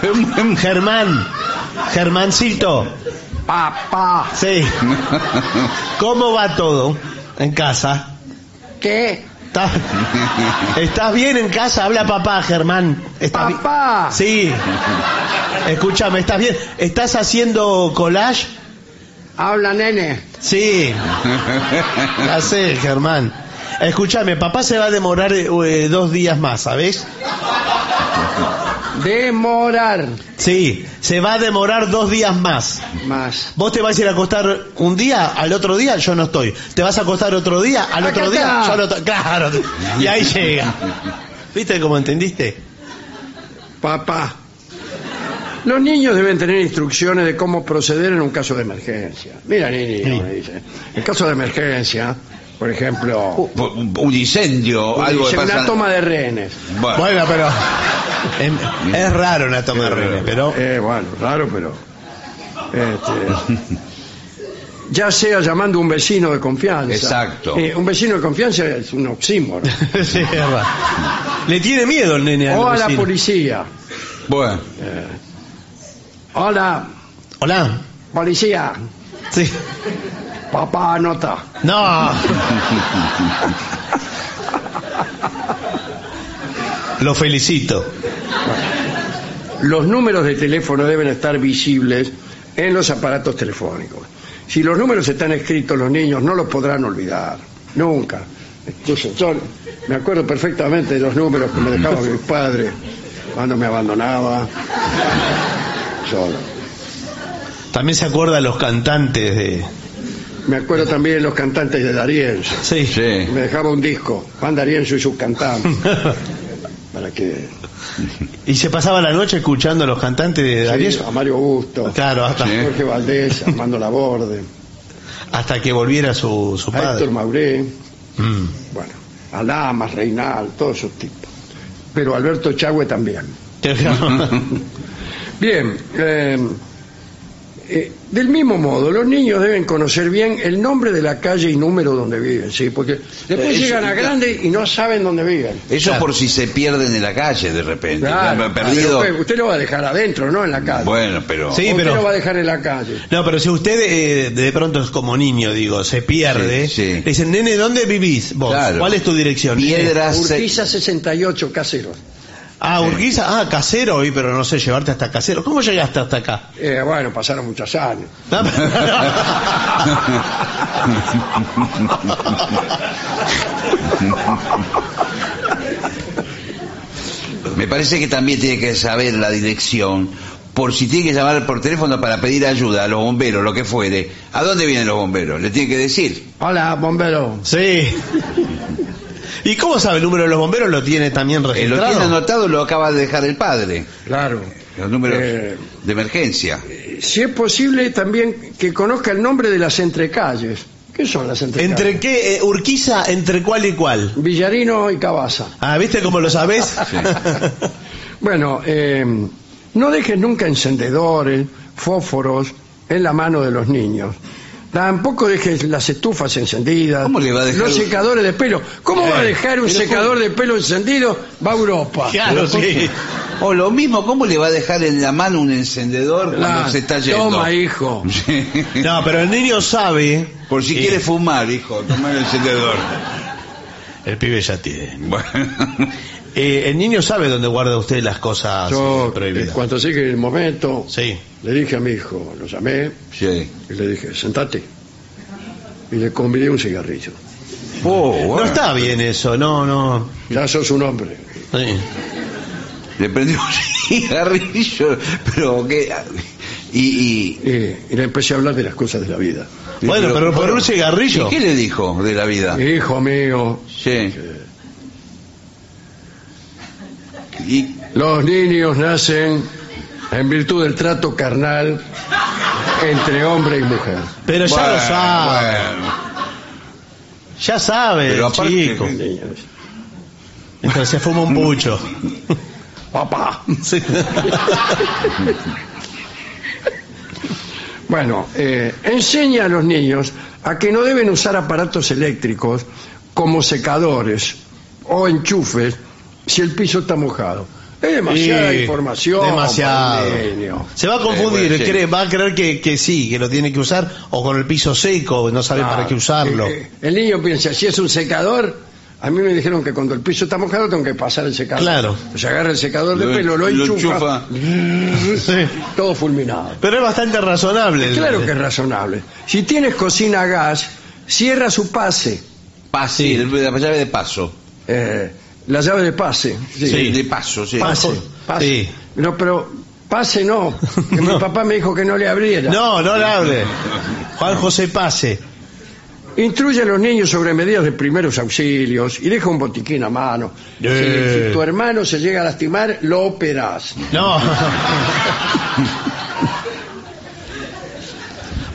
[laughs] Germán. Germancito. Papá. Sí. ¿Cómo va todo en casa? ¿Qué? ¿Estás, estás bien en casa? Habla papá, Germán. ¿Estás Papá. Sí. Escúchame, ¿estás bien? ¿Estás haciendo collage? Habla, nene. Sí. Ya sé, Germán. Escúchame, papá se va a demorar eh, dos días más, ¿sabes? Demorar Sí, se va a demorar dos días más. más. Vos te vas a ir a acostar un día, al otro día yo no estoy. Te vas a acostar otro día, al otro día yo no estoy. Claro, y ahí llega. ¿Viste cómo entendiste? Papá. Los niños deben tener instrucciones de cómo proceder en un caso de emergencia. Mira, niño, Sí. me dice. En caso de emergencia, por ejemplo, Un, un incendio, algo que dice, pasa... una toma de rehenes. Bueno, Bueno, pero [laughs] em, es raro una toma de rehenes, pero Eh, bueno, raro, pero. este, ya sea llamando a un vecino de confianza. Exacto. Eh, un vecino de confianza es un oxímoron. [laughs] Sí, es raro. Le tiene miedo el nene al o a la vecino. policía. bueno. Hola, Hola. policía. Sí. Papá anota. No. Lo felicito. Los números de teléfono deben estar visibles en los aparatos telefónicos. Si los números están escritos, los niños no los podrán olvidar. Nunca. Incluso yo me acuerdo perfectamente de los números que me dejaban mis padres cuando me abandonaba. Solo. También se acuerda de los cantantes de... Me acuerdo también de los cantantes de Darienzo. Sí. Sí. Me dejaba un disco, Juan Darienzo y sus cantantes. [laughs] Para que. y se pasaba la noche escuchando a los cantantes de Sí, Darienzo a Mario Augusto, Claro, hasta, a Jorge Valdés, Armando Laborde, hasta que volviera su, su a Héctor padre. Mauré, Mm. bueno, a Lamas, Reinal, todos esos tipos. Pero Alberto Chagüe también. [laughs] Bien, eh, eh, del mismo modo, los niños deben conocer bien el nombre de la calle y número donde viven, sí, porque después Eso- llegan a grande y no saben dónde viven. Eso Claro. por si se pierden en la calle de repente. Claro, Ya, perdido. pero usted, usted lo va a dejar adentro, no en la calle. Bueno, pero. Sí, usted pero- lo va a dejar en la calle. No, pero si usted eh, de pronto es como niño, digo, se pierde, Sí, sí. le dicen, nene, ¿dónde vivís vos? Claro. ¿Cuál es tu dirección? Piedras. Urquiza 68, caseros. Ah, Urquiza, ah, casero, y pero no sé, llevarte hasta casero. ¿Cómo llegaste hasta acá? Eh, bueno, pasaron muchos años. [laughs] Me parece que también tiene que saber la dirección. Por si tiene que llamar por teléfono para pedir ayuda a los bomberos, lo que fuere. ¿A dónde vienen los bomberos? Le tiene que decir. Hola, bombero. sí. ¿Y cómo sabe el número de los bomberos? ¿Lo tiene también Eh, lo tiene anotado, lo acaba de dejar el padre. Claro. Los números Eh, de emergencia. Si es posible, también que conozca el nombre de las entrecalles. ¿Qué son las entrecalles? ¿Entre qué? eh, Urquiza, ¿entre cuál y cuál? Villarino y Cabaza. Ah, ¿viste cómo lo sabés? [laughs] [laughs] Bueno, eh, no dejes nunca encendedores, fósforos en la mano de los niños. Tampoco dejes las estufas encendidas. ¿Cómo le va a dejar Los un- secadores de pelo. ¿Cómo va a Eh, dejar un pero secador de pelo encendido? Va a Europa. claro, sí. O lo mismo, ¿cómo le va a dejar en la mano un encendedor cuando se está yendo? Toma, hijo. No, pero el niño sabe. Por si quiere fumar, hijo, toma el encendedor. El pibe ya tiene. Bueno. Eh, el niño sabe dónde guarda usted las cosas Yo, eh, prohibidas. eh, cuando llegue el momento, Sí. Le dije a mi hijo, lo llamé Sí. y le dije, sentate. Y le convidé un cigarrillo. Oh, No está bien eso, no, no. Ya sos un hombre. Sí. Le prendió un [laughs] cigarrillo, pero que... Y, y- Y, y le empecé a hablar de las cosas de la vida. Bueno, pero por un cigarrillo. ¿Y qué le dijo de la vida? Hijo mío, Sí. Los niños nacen en virtud del trato carnal entre hombre y mujer. Pero ya lo sabe. bueno. Ya sabe, Pero aparte- chico. Mientras se fuma un pucho. Papá. Sí. Bueno, eh, enseña a los niños a que no deben usar aparatos eléctricos como secadores o enchufes si el piso está mojado. Es demasiada Sí, información. Demasiado. Se va a confundir, Eh, bueno, sí. cree- va a creer que, que sí, que lo tiene que usar, o con el piso seco, no sabe para qué usarlo. Eh, eh, el niño piensa, si es un secador, a mí me dijeron que cuando el piso está mojado tengo que pasar el secador. Claro. Se agarra el secador de Lo- pelo, lo, lo enchufa, [laughs] Sí. todo fulminado. Pero es bastante razonable. el- Claro que es razonable. Si tienes cocina a gas, cierra su pase, pase, Sí. la llave de paso. eh, la llave de pase. sí. Sí. De paso, sí. Pase, pase. Sí. No, pero pase no. que [laughs] Mi papá me dijo que no le abriera. No, no le hable. Juan José Pase. Instruye a los niños sobre medidas de primeros auxilios y deja un botiquín a mano. Si-. Si, tu hermano se llega a lastimar, lo operás. No. [laughs]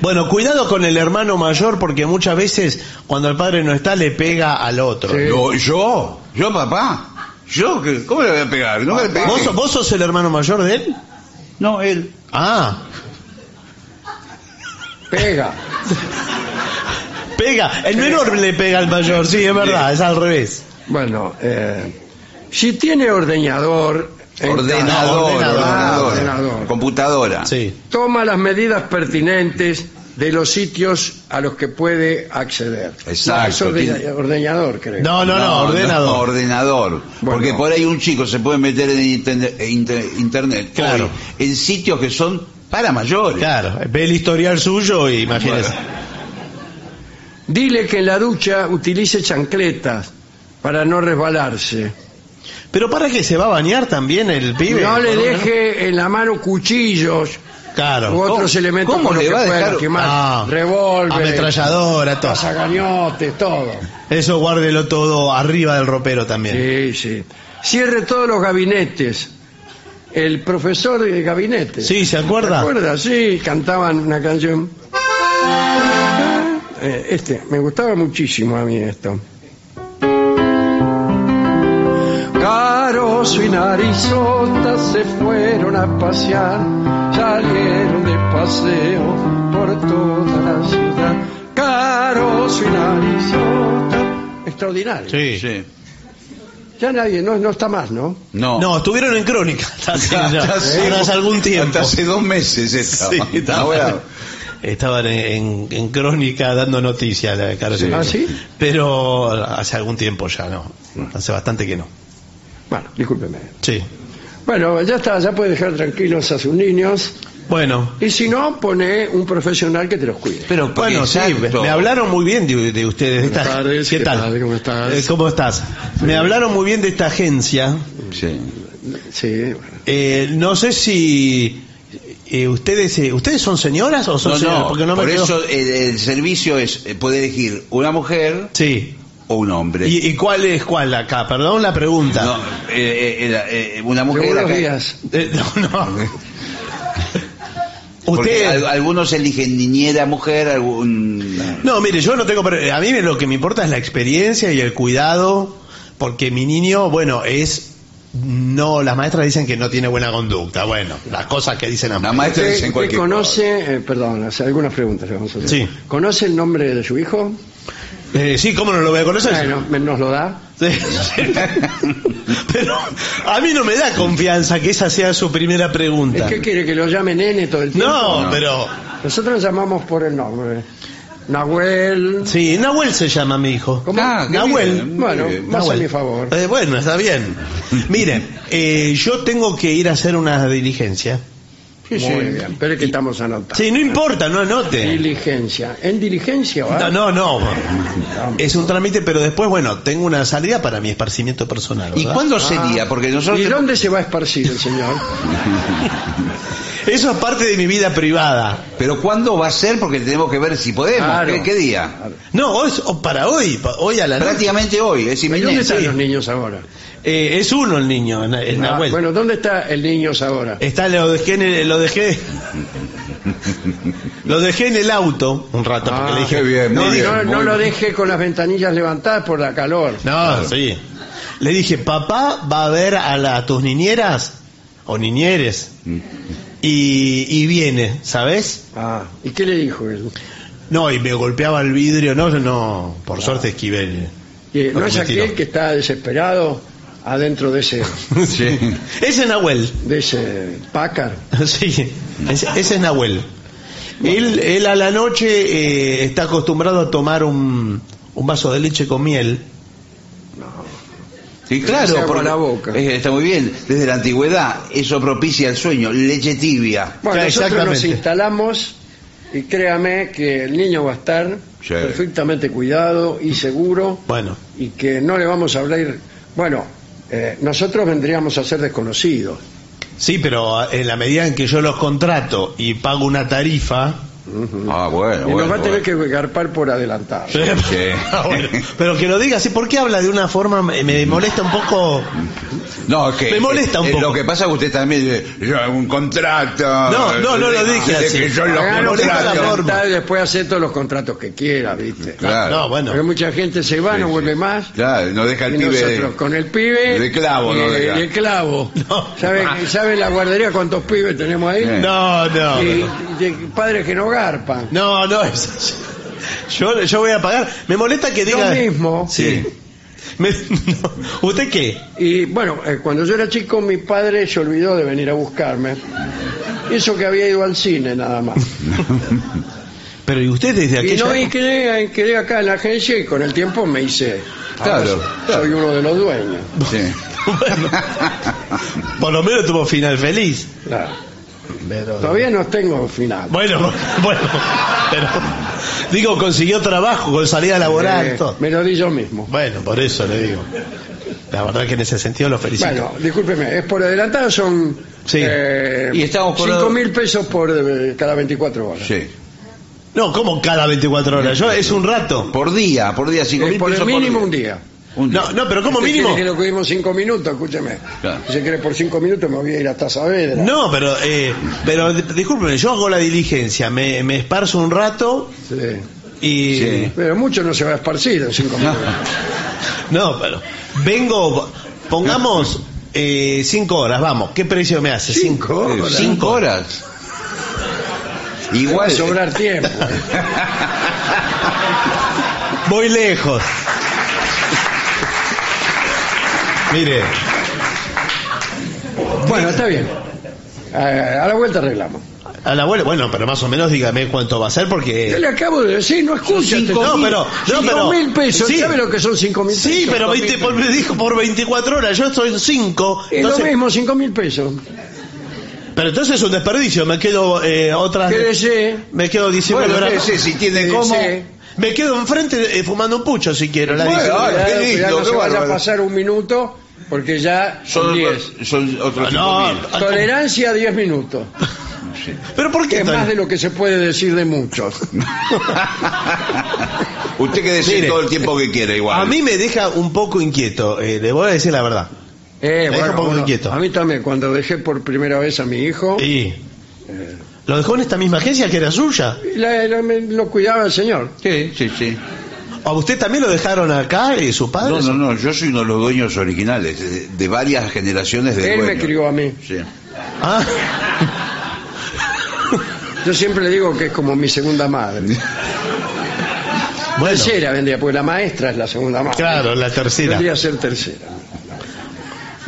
Bueno, cuidado con el hermano mayor porque muchas veces cuando el padre no está le pega al otro. Sí. No, ¿Yo? ¿Yo, papá? ¿Yo? ¿Qué- ¿Cómo le voy a pegar? No me. ¿Vos, sos- vos sos el hermano mayor de él? No, él. Ah, Pega. pega. El menor le pega al mayor, sí, es verdad, es al revés. Bueno, eh, si tiene ordeñador, Ordenador, ordenador. Ah, ordenador. ordenador. Computadora. Sí. toma las medidas pertinentes de los sitios a los que puede acceder. Exacto, No, es ordena- tiene- ordeñador, creo. No, no, no, ordenador. no, ordenador. Porque por ahí un chico se puede meter en interne- inter- internet Claro. hoy en sitios que son para mayores. Claro, ve el historial suyo y imagínese. Dile que en la ducha utilice chancletas para no resbalarse. Pero para que se va a bañar también el pibe. No le deje en la mano cuchillos Claro. u otros ¿Cómo- elementos cómo le que va a pueda dejar- lastimar. Ah, Revólver, ametralladora, todo. pasagañotes, todo. Eso guárdelo todo arriba del ropero también. Sí, sí. Cierre todos los gabinetes. El profesor de gabinete. Sí, ¿se acuerda? ¿Se acuerda? Sí, cantaban una canción. Eh, Este, me gustaba muchísimo a mí esto. Caros y Narizota se fueron a pasear, salieron de paseo por toda la ciudad. Caros y Narizota. Extraordinario. Sí. Sí. Ya nadie, no, no está más, ¿no? No. No, estuvieron en crónica. [laughs] Hasta hace, ya- Hasta hace- ahora hace algún tiempo. Hasta hace dos meses estaba. Sí, estaban, estaban en, en- en crónica dando noticias. Sí. ¿Ah, sí? Pero hace algún tiempo ya no. Hace bastante que no. Bueno, discúlpeme. Sí. Bueno, ya está, ya puede dejar tranquilos a sus niños. Bueno. Y si no, pone un profesional que te los cuide. Pero Bueno, sí, exacto. me hablaron muy bien de, de ustedes. esta- Buenas tardes, ¿Qué ¿qué tal? ¿Cómo estás? Eh, ¿Cómo estás? Me hablaron muy bien de esta agencia. Sí. Sí, bueno. Eh, no sé si eh, ustedes eh, ustedes son señoras o son No, señoras, no, porque no me por eso el, el servicio es eh, puede elegir una mujer Sí. O un hombre. ¿Y, y cuál es cuál acá? Perdón la pregunta. No, eh, eh, eh, una mujer Buenos acá- días. Eh, no, no. Usted al- algunos eligen niñera mujer, algún No, mire, yo no tengo a mí lo que me importa es la experiencia y el cuidado porque mi niño, bueno, es no las maestras dicen que no tiene buena conducta. Bueno, las cosas que dicen las La maestras. maestra ¿Usted, dicen cualquier conoce, eh, perdón, hace algunas preguntas le vamos a hacer. Sí. ¿Conoce el nombre de su hijo? Eh, sí, ¿cómo no lo voy a conocer? Bueno, nos lo da. Sí. [laughs] Pero a mí no me da confianza que esa sea su primera ¿Es pregunta. que quiere que lo llame nene todo el tiempo? No, pero Nosotros lo llamamos por el nombre. Nahuel. sí, Nahuel se llama mi hijo. ¿Cómo? Ah, qué Nahuel. bien, Bueno, bien. más a mi favor. Eh, bueno, está bien. Mire, eh, yo tengo que ir a hacer una diligencia. Muy bien, pero es que estamos anotando. Sí, no importa, no anote. Diligencia. ¿En diligencia va? No, no, no. Es un trámite, pero después, bueno, tengo una salida para mi esparcimiento personal. ¿Y cuándo sería? Porque nosotros ¿Y dónde se va a esparcir el señor? [laughs] Eso es parte de mi vida privada. Pero ¿cuándo va a ser? Porque tenemos que ver si podemos. Claro. ¿Qué, qué día? No, hoy, o para hoy, hoy a la noche. Prácticamente hoy, es ¿Y dónde inminente. están los niños ahora? Eh, es uno el niño, el Ah, Nahuel. bueno, ¿dónde está el niño ahora? Está, lo dejé en el, lo dejé, lo dejé en el auto un rato porque Ah, le dije, qué bien, No, bien, no, lo deje con las ventanillas levantadas por la calor. no, sí, le dije, papá va a ver a, la- a tus niñeras o niñeres y, y viene, ¿sabes? Ah, ¿y qué le dijo él? No, y me golpeaba el vidrio, no, no, por suerte esquivé. el- ¿No es aquel que está desesperado adentro de ese, [laughs] Sí. [laughs] Ese es Nahuel. de ese Packard? Sí, ese, ese es Nahuel. Él, él a la noche eh, está acostumbrado a tomar un, un vaso de leche con miel. Sí, Se claro, porque la boca. está muy bien. Desde la antigüedad eso propicia el sueño, leche tibia. Bueno, nosotros nos instalamos y créame que el niño va a estar Sí. perfectamente cuidado y seguro Bueno, y que no le vamos a hablar. Bueno, eh, nosotros vendríamos a ser desconocidos. sí, pero en la medida en que yo los contrato y pago una tarifa, Ah, bueno, y bueno. nos va a tener bueno. que garpar por adelantado. [laughs] Ah, bueno, [laughs] pero que lo diga así, ¿por qué habla de una forma? Me, me molesta un poco. No, que Me molesta un eh, poco. Lo que pasa es que usted también dice, yo hago un contrato. No, no, no lo dije así. que yo molesta la contrato. forma. y después hacer todos los contratos que quiera, ¿viste? Claro. No, bueno. Porque mucha gente se va, Sí, no sí. vuelve más. Claro, no deja el Y pibe nosotros con el pibe de clavo, y, no clavo. [laughs] No. ¿Sabe, ¿Sabe la guardería cuántos pibes tenemos ahí? No, no. Y de padres que no No, no, [laughs] es- yo, yo voy a pagar. Me molesta que diga. Lo mismo. Sí. [laughs] Me- no. ¿Usted qué? Y bueno, eh, cuando yo era chico, mi padre se olvidó de venir a buscarme. Eso que había ido al cine nada más. [laughs] Pero ¿y usted desde Y aquella no, y época? quedé, quedé acá en la agencia y con el tiempo me hice. Claro, ahora claro. Soy uno de los dueños. Sí. Bueno, por lo menos tuvo final feliz. Claro. Pero- Todavía no tengo final. Bueno, [laughs] bueno, pero digo, consiguió trabajo con salida laboral. Eh, todo. me lo di yo mismo. Bueno, por eso le digo. La verdad que en ese sentido lo felicito. Bueno, discúlpeme, es por adelantado, son Sí. eh, Y estamos por- 5 mil pesos por eh, cada 24 horas. Sí. No, como cada 24 horas. Yo es un rato. Por día, por día, cinco Eh, mil por el pesos mínimo por un día. Un día. No, no, pero como ¿Usted mínimo. que lo cogimos 5 minutos? Escúcheme. Claro. Si quiere por 5 minutos me voy a ir hasta Saavedra. No, pero, eh, pero discúlpeme, yo hago la diligencia, me, me esparzo un rato Sí. y. Sí. Pero mucho no se va a esparcir en 5 minutos. [laughs] No, pero vengo, pongamos eh, cinco horas, vamos, ¿qué precio me hace? Cinco horas. Cinco horas. Va Igual. a sobrar tiempo. Voy lejos. Mire, bueno, está bien. A la vuelta arreglamos. a la abuela, bueno, pero más o menos dígame cuánto va a ser Yo porque... le acabo de decir, no escucha. cinco mil. No, pero- no, Cinco pero- mil pesos. sí. ¿Sabe lo que son 5 mil pesos? Sí, pero 20, por- me dijo por 24 horas, yo estoy en 5. Es lo mismo, 5 mil pesos. Pero entonces es un desperdicio, me quedo eh, otra... Quédese. Me quedo 19 Bueno, horas. ese, si tiene cómo. Me quedo enfrente eh, fumando un pucho si quiero. La Bueno, dije. qué Cuidado, lindo, cuidado, no qué se vaya a bárbaro. pasar un minuto porque ya son Son, 10. son otros Ah, cinco no, mil. Tolerancia 10 minutos. Pero ¿por Que qué es tan- más de lo que se puede decir de muchos. [laughs] Usted que decir Mire, todo el tiempo que quiera igual. A mí me deja un poco inquieto, eh, le voy a decir la verdad. Eh, Me deja un poco bueno, inquieto. a mí también, cuando dejé por primera vez a mi hijo, Y lo dejó en esta misma agencia que era suya. la- la- me- lo cuidaba el señor. Sí, sí, sí. ¿A usted también lo dejaron acá y su padre? No, no, no, yo soy uno de los dueños originales, de, de varias generaciones de Él me dueños. crió a mí. Sí. Ah, [laughs] Yo siempre le digo que es como mi segunda madre. bueno, Tercera vendría, porque la maestra es la segunda madre. claro, la tercera. Vendría a ser tercera.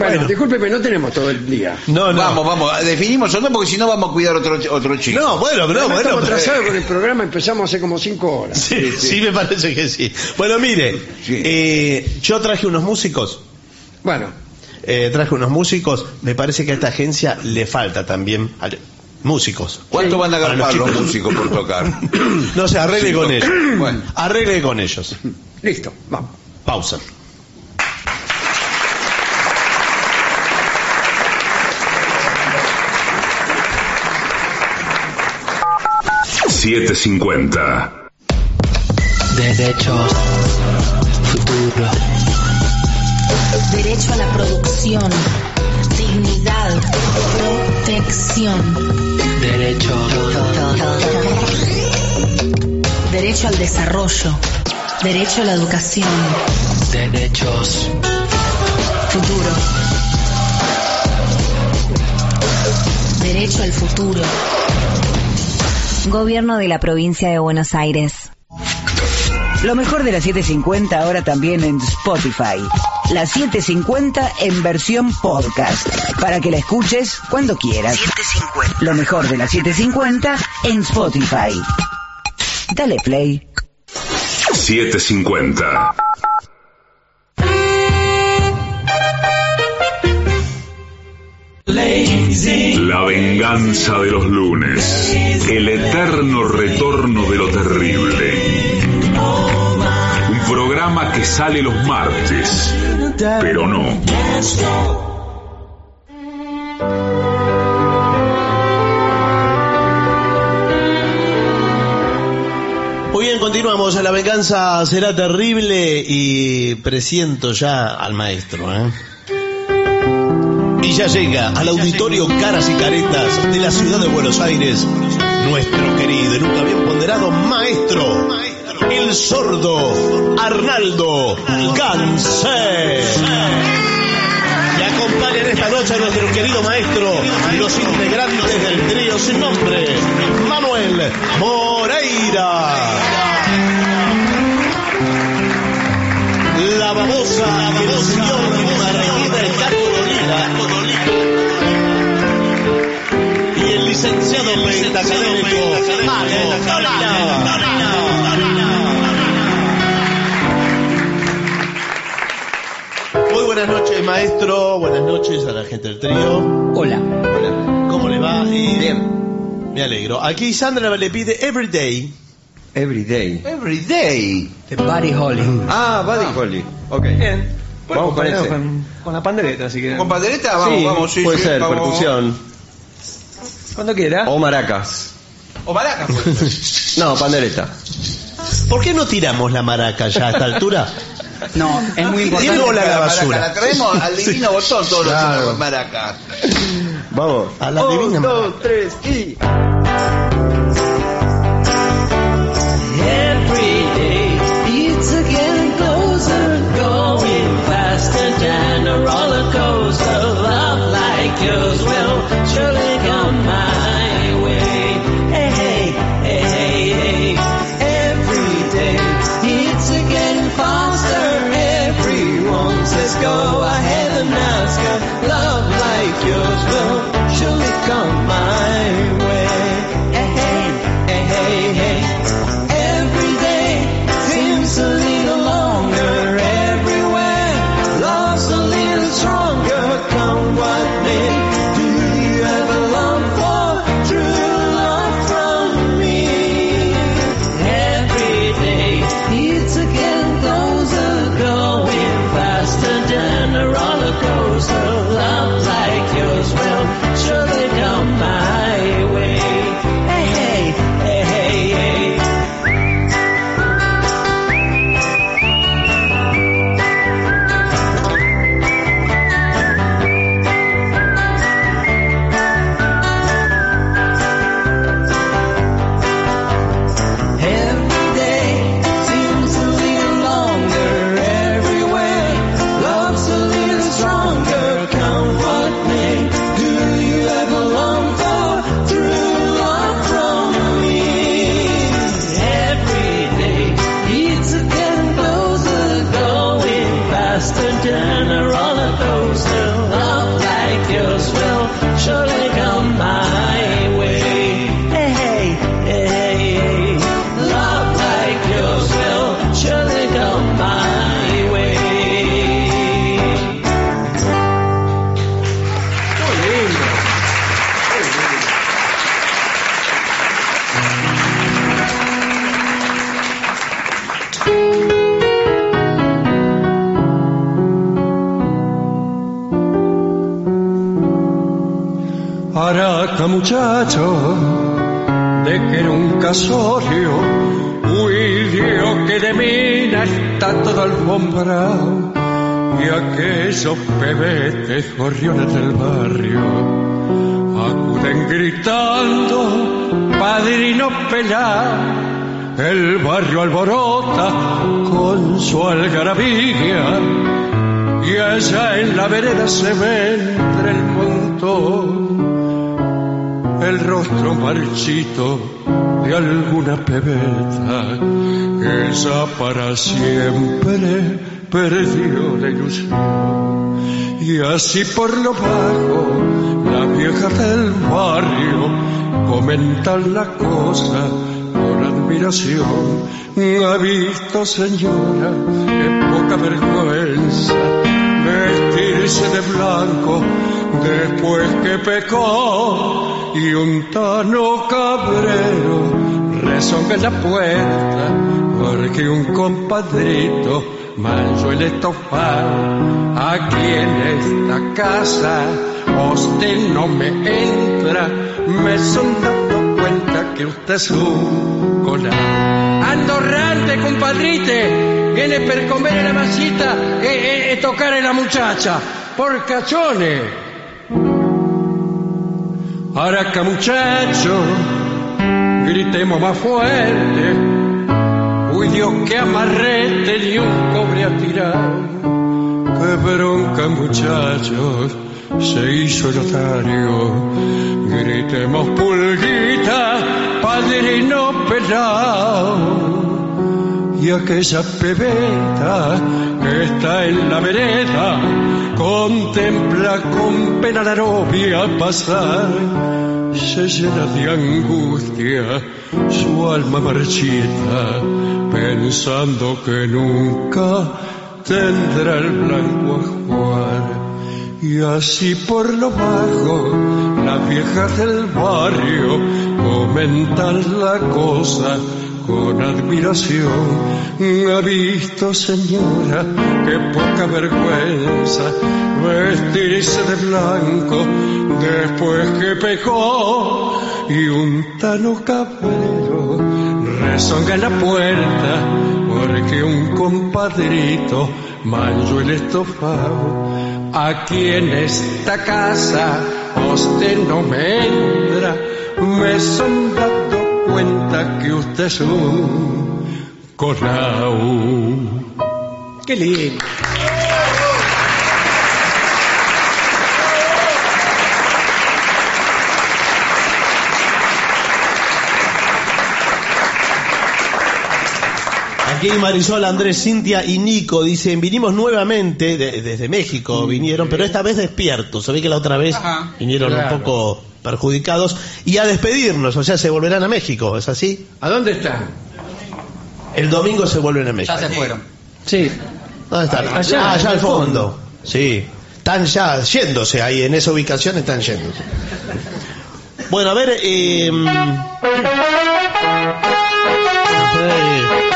Bueno, Bueno. discúlpeme, no tenemos todo el día. No, no. Vamos, vamos, definimos o no, porque si no vamos a cuidar otro, otro chico. No, bueno, no, bueno. estamos pero- atrasados con el programa, empezamos hace como cinco horas. Sí, sí, me parece que sí. Bueno, mire, Sí. eh, yo traje unos músicos. Bueno, eh, traje unos músicos. Me parece que a esta agencia le falta también al- músicos. ¿Cuánto van a ganar los, músicos por tocar? No se arregle Sí, con no. ellos. Bueno. Arregle con ellos. listo, vamos. Pausa. $7.50. Derechos. Futuro. Derecho a la producción. Dignidad. Protección. Derechos. Derecho al desarrollo. Derecho a la educación. Derechos. Futuro. Derecho al futuro. Gobierno de la provincia de Buenos Aires. Lo mejor de la 750 ahora también en Spotify. La 750 en versión podcast. Para que la escuches cuando quieras. Lo mejor de la 750 en Spotify. Dale play. 750. La venganza de los lunes. El eterno retorno de lo terrible. Un programa que sale los martes, pero no. Muy bien, continuamos. La venganza será terrible y presiento ya al maestro. ¿eh? Y ya llega al auditorio Caras y Caretas de la ciudad de Buenos Aires nuestro querido y nunca bien ponderado maestro, el sordo Arnaldo Gansé. Y acompañan esta noche a nuestro querido maestro los integrantes del trío sin nombre, Manuel Moreira. La babosa ilusión Margarita Muy buenas noches, maestro. Buenas noches a la gente del trío. Hola. Hola. ¿Cómo le va? Bien. Me alegro. Aquí Sandra le pide Everyday. Everyday. Everyday. De Buddy Holly. Ah, Buddy ah. Holly. Ok. Bien. Vamos con, con, con, la pandereta, así que. ¿Con pandereta? Vamos, sí, vamos, sí, Puede sí, ser, vamos. percusión. Cuando quiera. O maracas. O maracas, pues. [laughs] No, pandereta. ¿Por qué no tiramos la maraca ya a esta altura? [laughs] No, es muy importante. la maraca, basura. La traemos al divino botón todos Claro. los maracas. Vamos. A la divina Un, maraca. dos, tres y. Every day it's getting closer, going faster than a roller coaster. Love like yours will casorio, huidió que de mina está todo alfombrado, y aquellos pebetes gorriones del barrio acuden gritando, padrino pelá, el barrio alborota con su algarabía, y allá en la vereda se ve entre el montón el rostro marchito alguna pebeta ya para siempre perdió la ilusión. Y así por lo bajo, las viejas del barrio comentan la cosa con admiración. Ha visto señora, qué poca vergüenza vestirse de blanco después que pecó y un tano cabrero rezonga en la puerta porque un compadrito manchó el estofado aquí en esta casa. Usted no me entra me son dando cuenta que usted es un colado andorrante compadrite viene per comer la masita e, e toccare la muchacha porcachones Araca muchacho, gritemos más fuerte. Uy Dios, que amarrete ni un cobre ha tirado. Qué bronca muchachos, se hizo el otario. Gritemos pulguita, padrino pelao. Y aquella pebeta que está en la vereda contempla con pena la novia pasar. Se llena de angustia su alma marchita, pensando que nunca tendrá el blanco ajuar. Y así por lo bajo, las viejas del barrio comentan la cosa con admiración. Ha visto, señora, qué poca vergüenza vestirse de blanco después que pecó y un tano cabrero rezonga en la puerta porque un compadrito manchó el estofado. Aquí en esta casa usted no me entra, me son dando cuenta que usted es un conau. Qué lindo. Aquí Marisol, Andrés, Cintia y Nico dicen, vinimos nuevamente, de- desde México vinieron, pero esta vez despiertos. Se ve que la otra vez Ajá, vinieron claro. un poco perjudicados. Y a despedirnos, o sea, se volverán a México, ¿es así? ¿A dónde están? El domingo se vuelven a México. Ya se fueron. Sí. ¿Dónde están? Allá, Ah, allá en al fondo. fondo. Sí. Están ya yéndose ahí, en esa ubicación están yéndose. Bueno, a ver... eh, eh,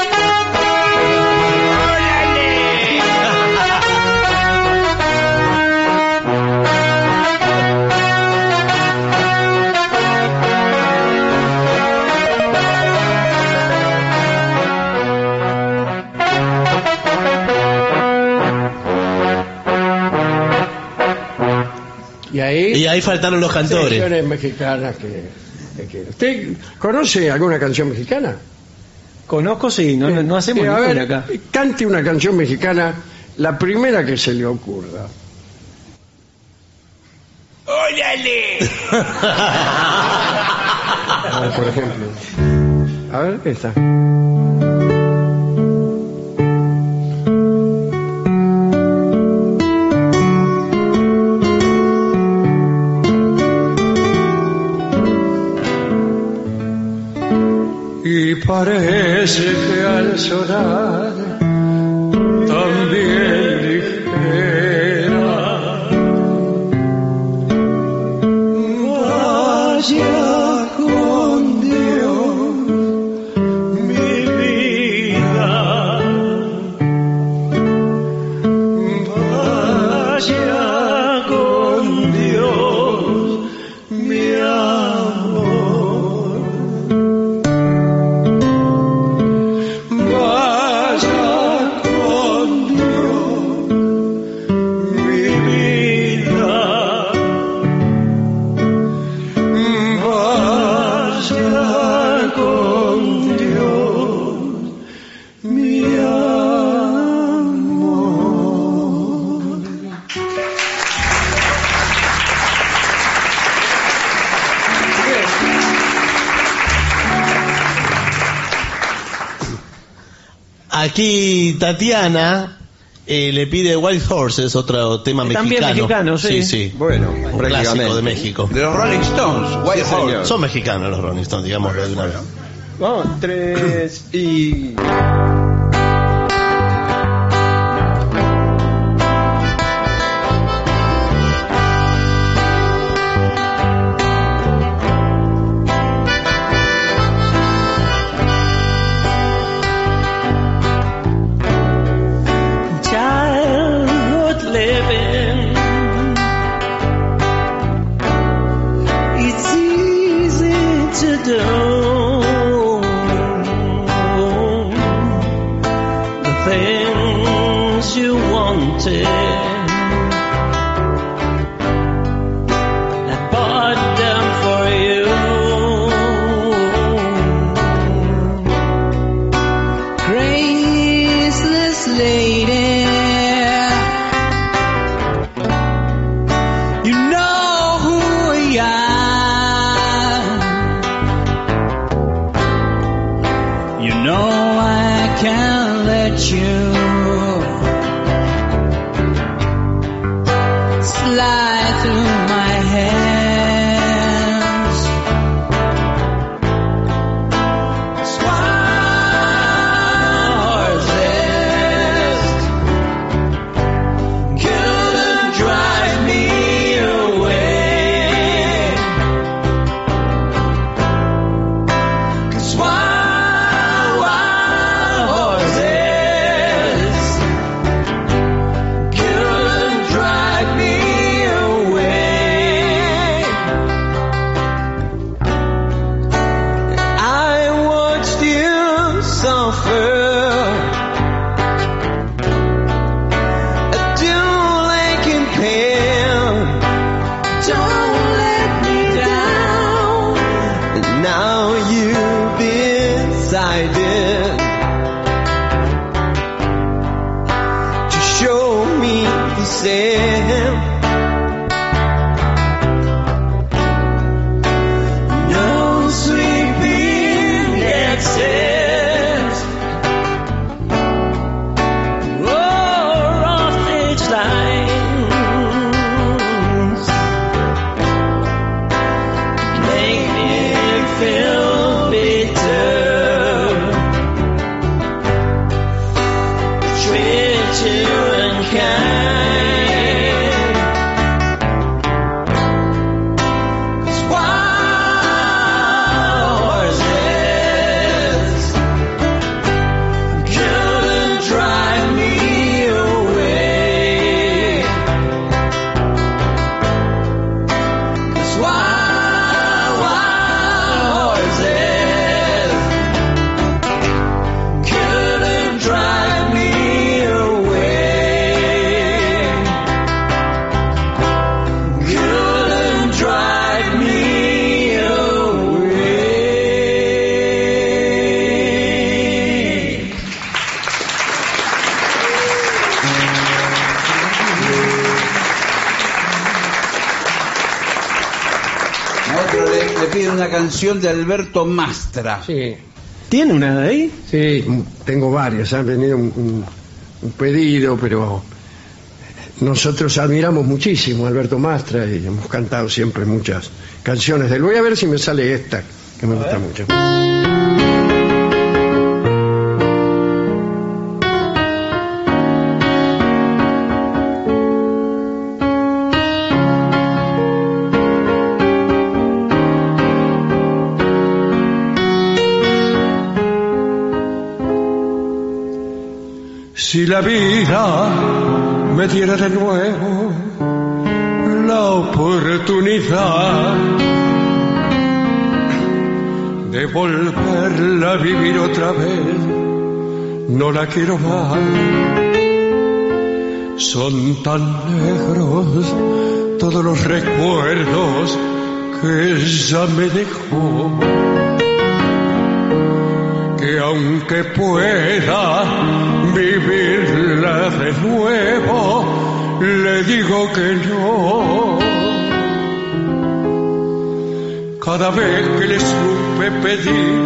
ahí, faltaron los cantores. canciones mexicanas que, que quiero. ¿Usted conoce alguna canción mexicana? Conozco, sí, no, hacemos a ver, acá. cante una canción mexicana, la primera que se le ocurra. ¡Órale! [laughs] A ver, por ejemplo. A ver, esta. Parece que al sonar también Aquí Tatiana eh, le pide Wild Horses, otro tema También mexicano. mexicano, sí. sí, sí. Bueno, Un clásico de México. De los Rolling Stones, White Sí. Son mexicanos los Rolling Stones, digámoslo de una vez. Vamos, tres y... canción de Alberto Mastra. Sí. ¿Tiene una de ahí? Sí, tengo varias. Han venido un, un- un pedido, pero nosotros admiramos muchísimo a Alberto Mastra y hemos cantado siempre muchas canciones de él. Voy a ver si me sale esta, que me gusta mucho. La vida me diera de nuevo la oportunidad de volverla a vivir otra vez, no la quiero más. Son tan negros todos los recuerdos que ella me dejó que aunque pueda vivirla de nuevo, le digo que no. Cada vez que le supe pedir,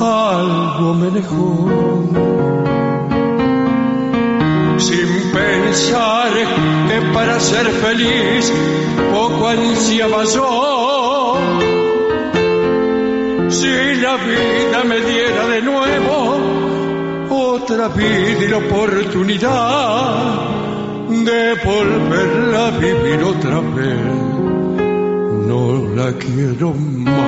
algo me dejó. Sin pensar que para ser feliz poco ansiaba yo. Si la vida me diera de nuevo otra vida y la oportunidad de volverla a vivir otra vez, no la quiero más.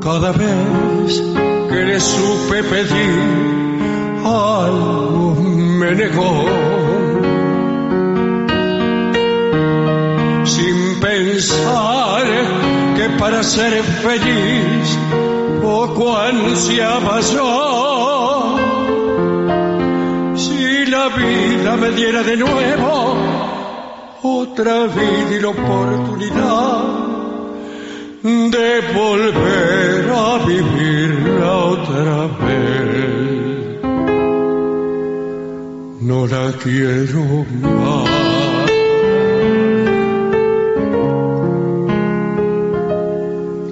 Cada vez que le pedir, algo me negó. Sin pensar que para ser feliz poco ansiaba yo. Si la vida me diera de nuevo otra vida y la oportunidad de volver a vivirla otra vez. No la quiero más.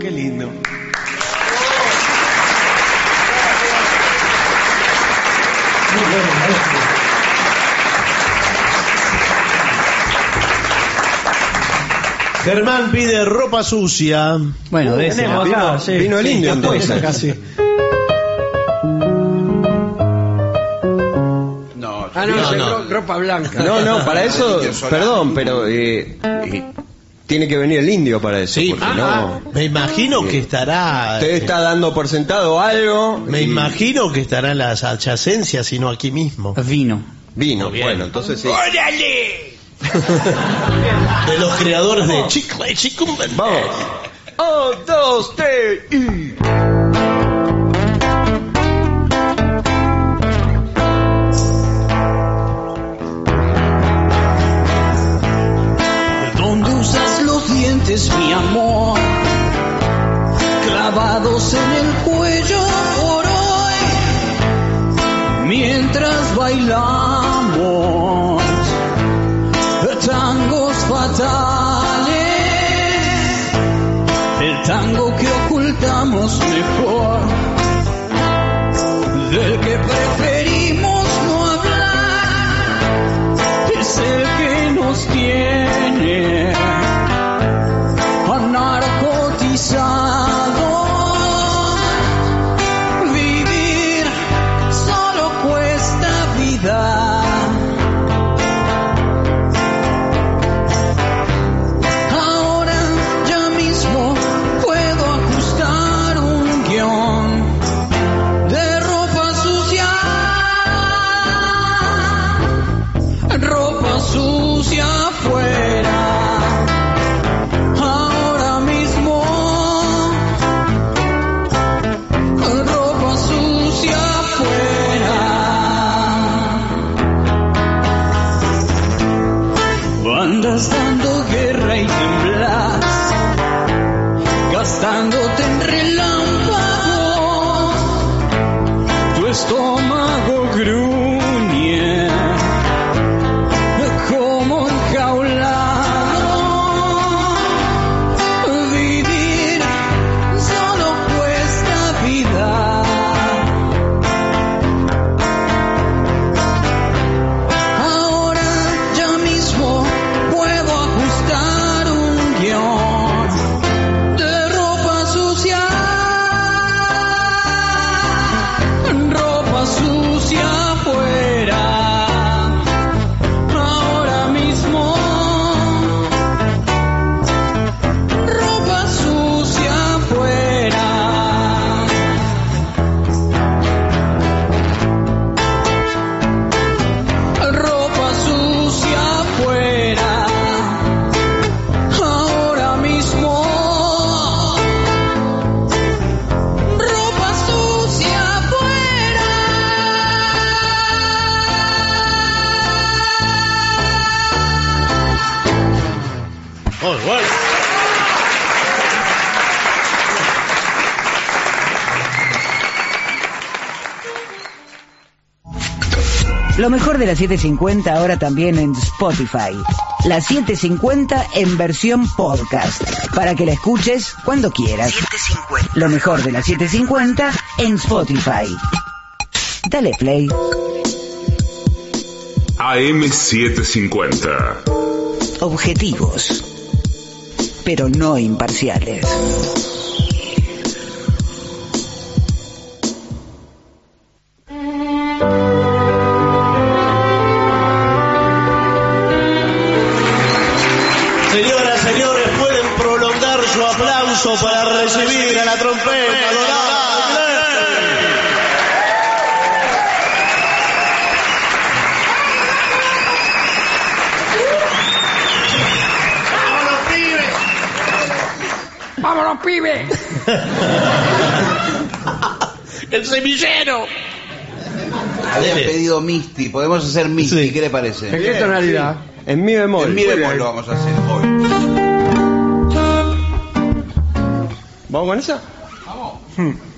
Qué lindo. Germán pide ropa sucia. Bueno, de ese Tenemos vino- acá, sí. vino el Sí, indio entonces. casi. No, Ah, no, No, ropa blanca. No, no, para eso, [laughs] perdón, pero eh, eh, tiene que venir el indio para eso. Sí, porque ah, no. me imagino que estará. Usted está dando por sentado algo. Me y- imagino que estará en las adyacencias y no aquí mismo. Vino. Vino, bueno, entonces sí. [laughs] De los creadores de Chicle Chicumben. Vamos. Un, dos, tres y. singing. De la 750 ahora también en Spotify. La 750 en versión podcast. Para que la escuches cuando quieras. Lo mejor de la 750 en Spotify. Dale play. AM750. Objetivos. Pero no imparciales. Aplauso para recibir a la trompeta dorada. ¡Vámonos, pibe! ¡El semillero! Habían pedido Misty, podemos hacer Misty, ¿qué le parece? ¿En qué tonalidad? En mi bemol. En mi bemol lo vamos a hacer hoy. ¿Vamos con esa? Hmm.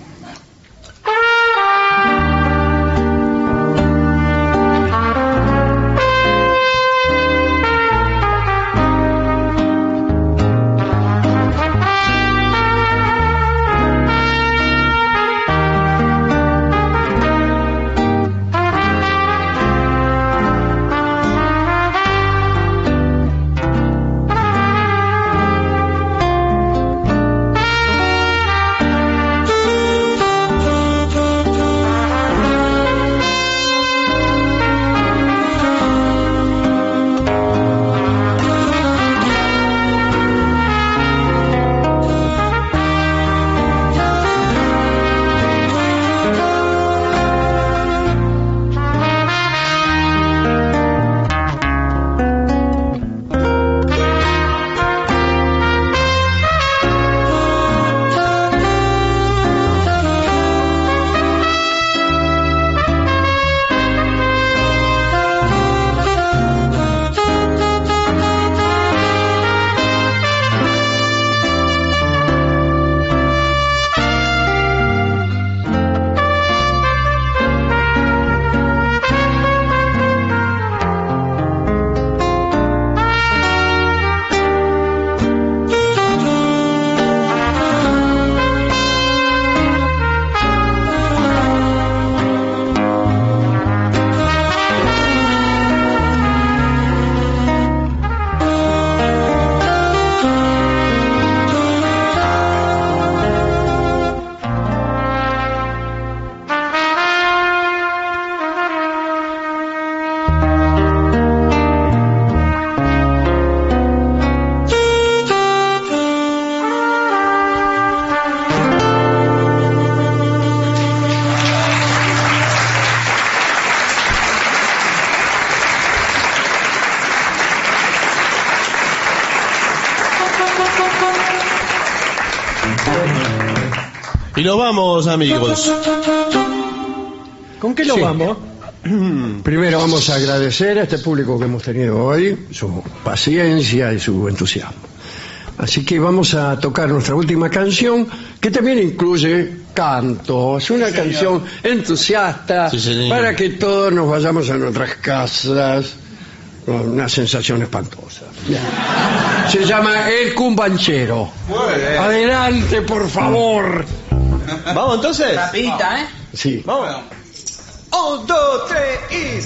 Vamos, amigos. ¿Con qué nos Sí. vamos? [clears throat] Primero vamos a agradecer a este público que hemos tenido hoy, su paciencia y su entusiasmo. Así que vamos a tocar nuestra última canción, que también incluye canto. Es una canción entusiasta Sí, para que todos nos vayamos a nuestras casas con una sensación espantosa. Se llama El Cumbanchero. Adelante, por favor. ¿Vamos entonces? Rapidita, ¿eh? Sí. Vamos. Un, dos, tres y...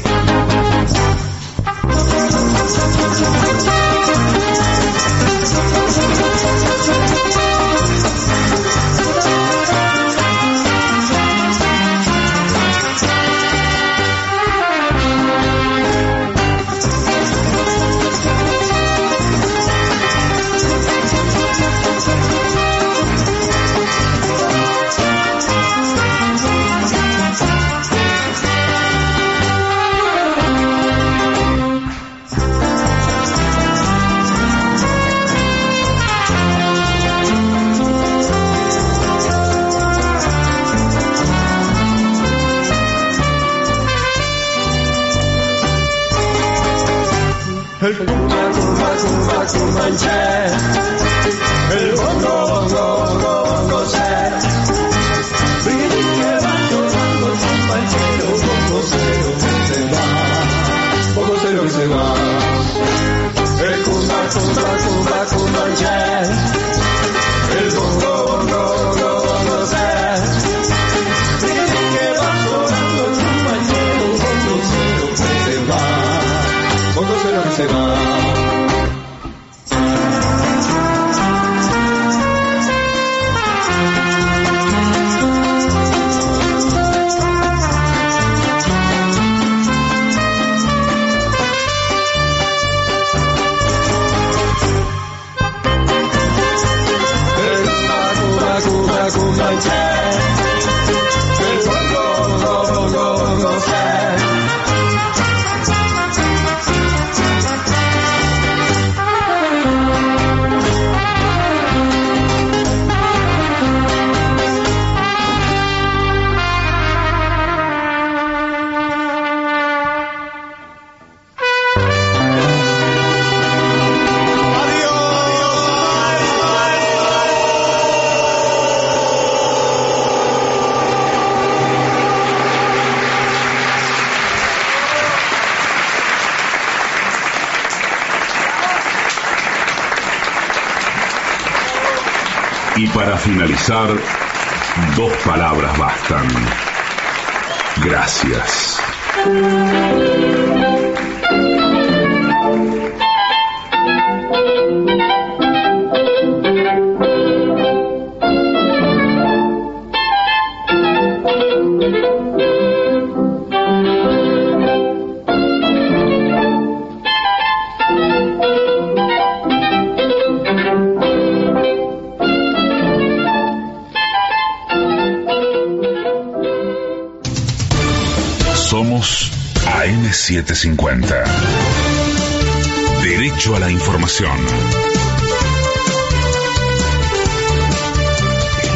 para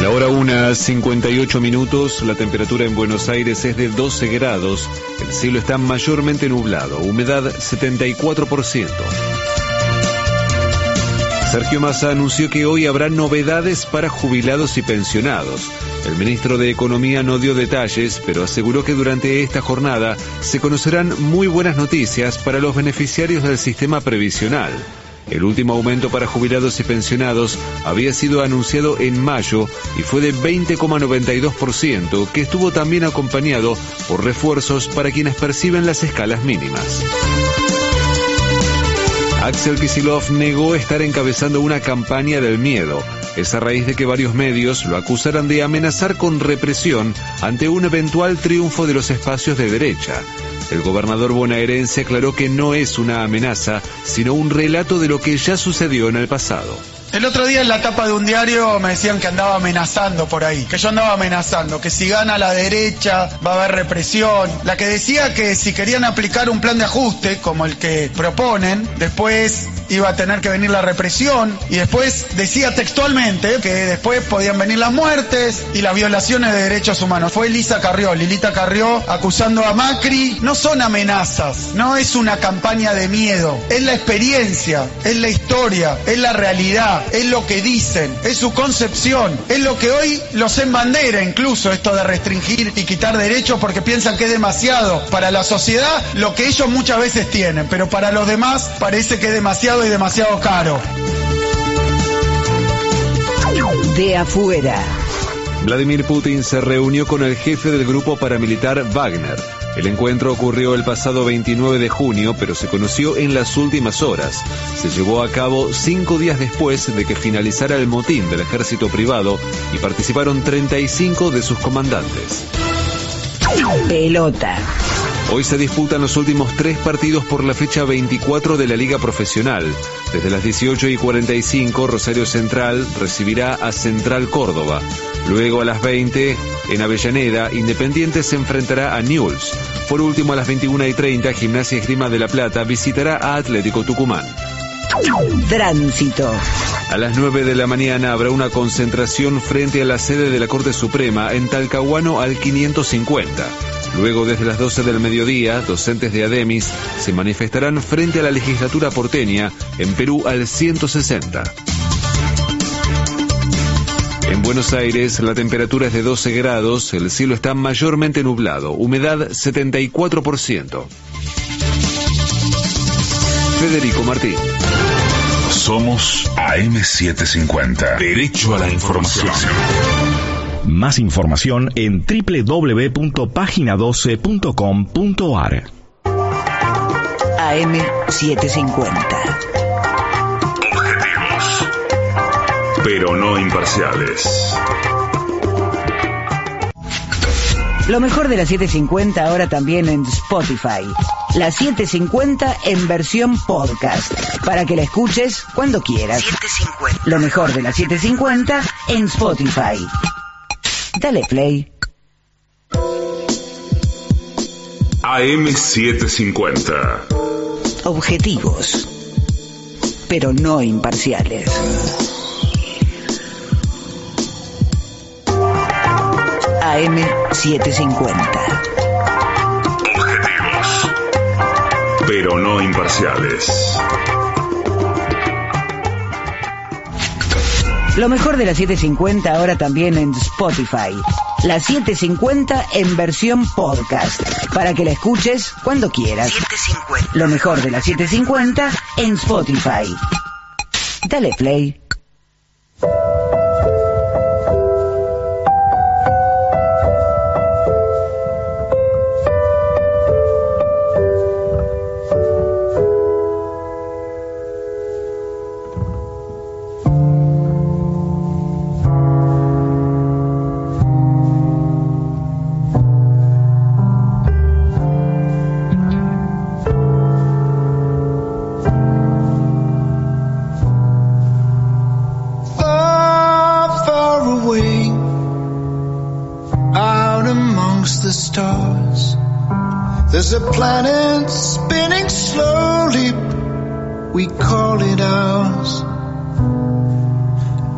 La hora 1, 58 minutos, la temperatura en Buenos Aires es de 12 grados, el cielo está mayormente nublado, humedad 74%. Sergio Massa anunció que hoy habrá novedades para jubilados y pensionados. El ministro de Economía no dio detalles, pero aseguró que durante esta jornada se conocerán muy buenas noticias para los beneficiarios del sistema previsional. El último aumento para jubilados y pensionados había sido anunciado en mayo y fue de 20,92%, que estuvo también acompañado por refuerzos para quienes perciben las escalas mínimas. Axel Kisilov negó estar encabezando una campaña del miedo. Es a raíz de que varios medios lo acusaran de amenazar con represión ante un eventual triunfo de los espacios de derecha. El gobernador bonaerense aclaró que no es una amenaza, sino un relato de lo que ya sucedió en el pasado. El otro día en la tapa de un diario me decían que andaba amenazando por ahí, que yo andaba amenazando, que si gana la derecha va a haber represión. La que decía que si querían aplicar un plan de ajuste como el que proponen, después iba a tener que venir la represión. Y después decía textualmente que después podían venir las muertes y las violaciones de derechos humanos. Fue Lisa Carrió, Lilita Carrió acusando a Macri. No son amenazas, no es una campaña de miedo, es la experiencia, es la historia, es la realidad, es lo que dicen, es su concepción, es lo que hoy los bandera incluso esto de restringir y quitar derechos porque piensan que es demasiado. Para la sociedad lo que ellos muchas veces tienen, pero para los demás parece que es demasiado y demasiado caro. De afuera. Vladimir Putin se reunió con el jefe del grupo paramilitar Wagner. El encuentro ocurrió el pasado 29 de junio, pero se conoció en las últimas horas. Se llevó a cabo cinco días después de que finalizara el motín del ejército privado y participaron 35 de sus comandantes. Pelota. Hoy se disputan los últimos tres partidos por la fecha 24 de la Liga Profesional. Desde las 18 y 45, Rosario Central recibirá a Central Córdoba. Luego a las 20, en Avellaneda, Independiente se enfrentará a Newell's. Por último, a las 21 y 30, Gimnasia Esgrima de la Plata visitará a Atlético Tucumán. Tránsito. A las 9 de la mañana habrá una concentración frente a la sede de la Corte Suprema en Talcahuano al 550. Luego, desde las 12 del mediodía, docentes de Ademis se manifestarán frente a la legislatura porteña en Perú al 160. En Buenos Aires la temperatura es de 12 grados, el cielo está mayormente nublado, humedad 74%. Federico Martín. Somos AM750. Derecho a la información. Más información en www.pagina12.com.ar. AM750. Pero no imparciales. Lo mejor de la 750 ahora también en Spotify. La 750 en versión podcast. Para que la escuches cuando quieras. Lo mejor de la 750 en Spotify. Dale play. AM750. Objetivos. Pero no imparciales. AM750. Pero no imparciales. Lo mejor de la 750 ahora también en Spotify. La 750 en versión podcast. Para que la escuches cuando quieras. Lo mejor de la 750 en Spotify. Dale play. A planet spinning slowly, we call it ours.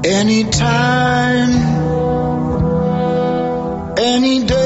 Anytime, any day,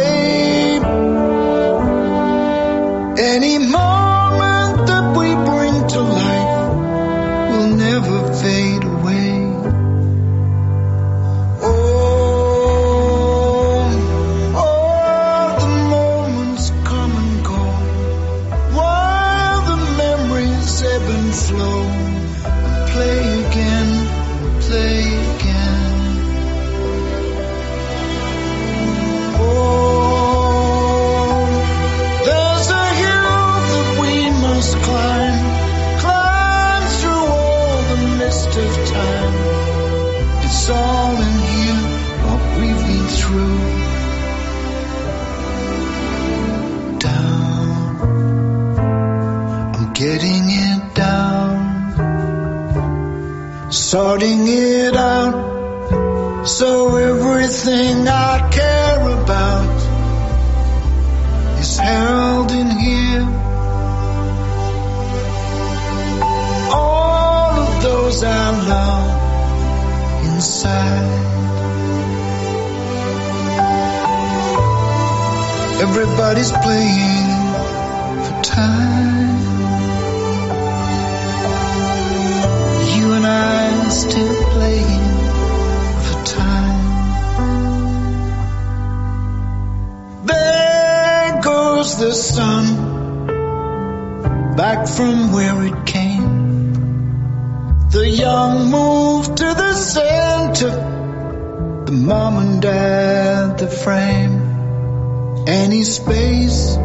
back from where it came. The young moved to the center, the mom and dad the frame. Any space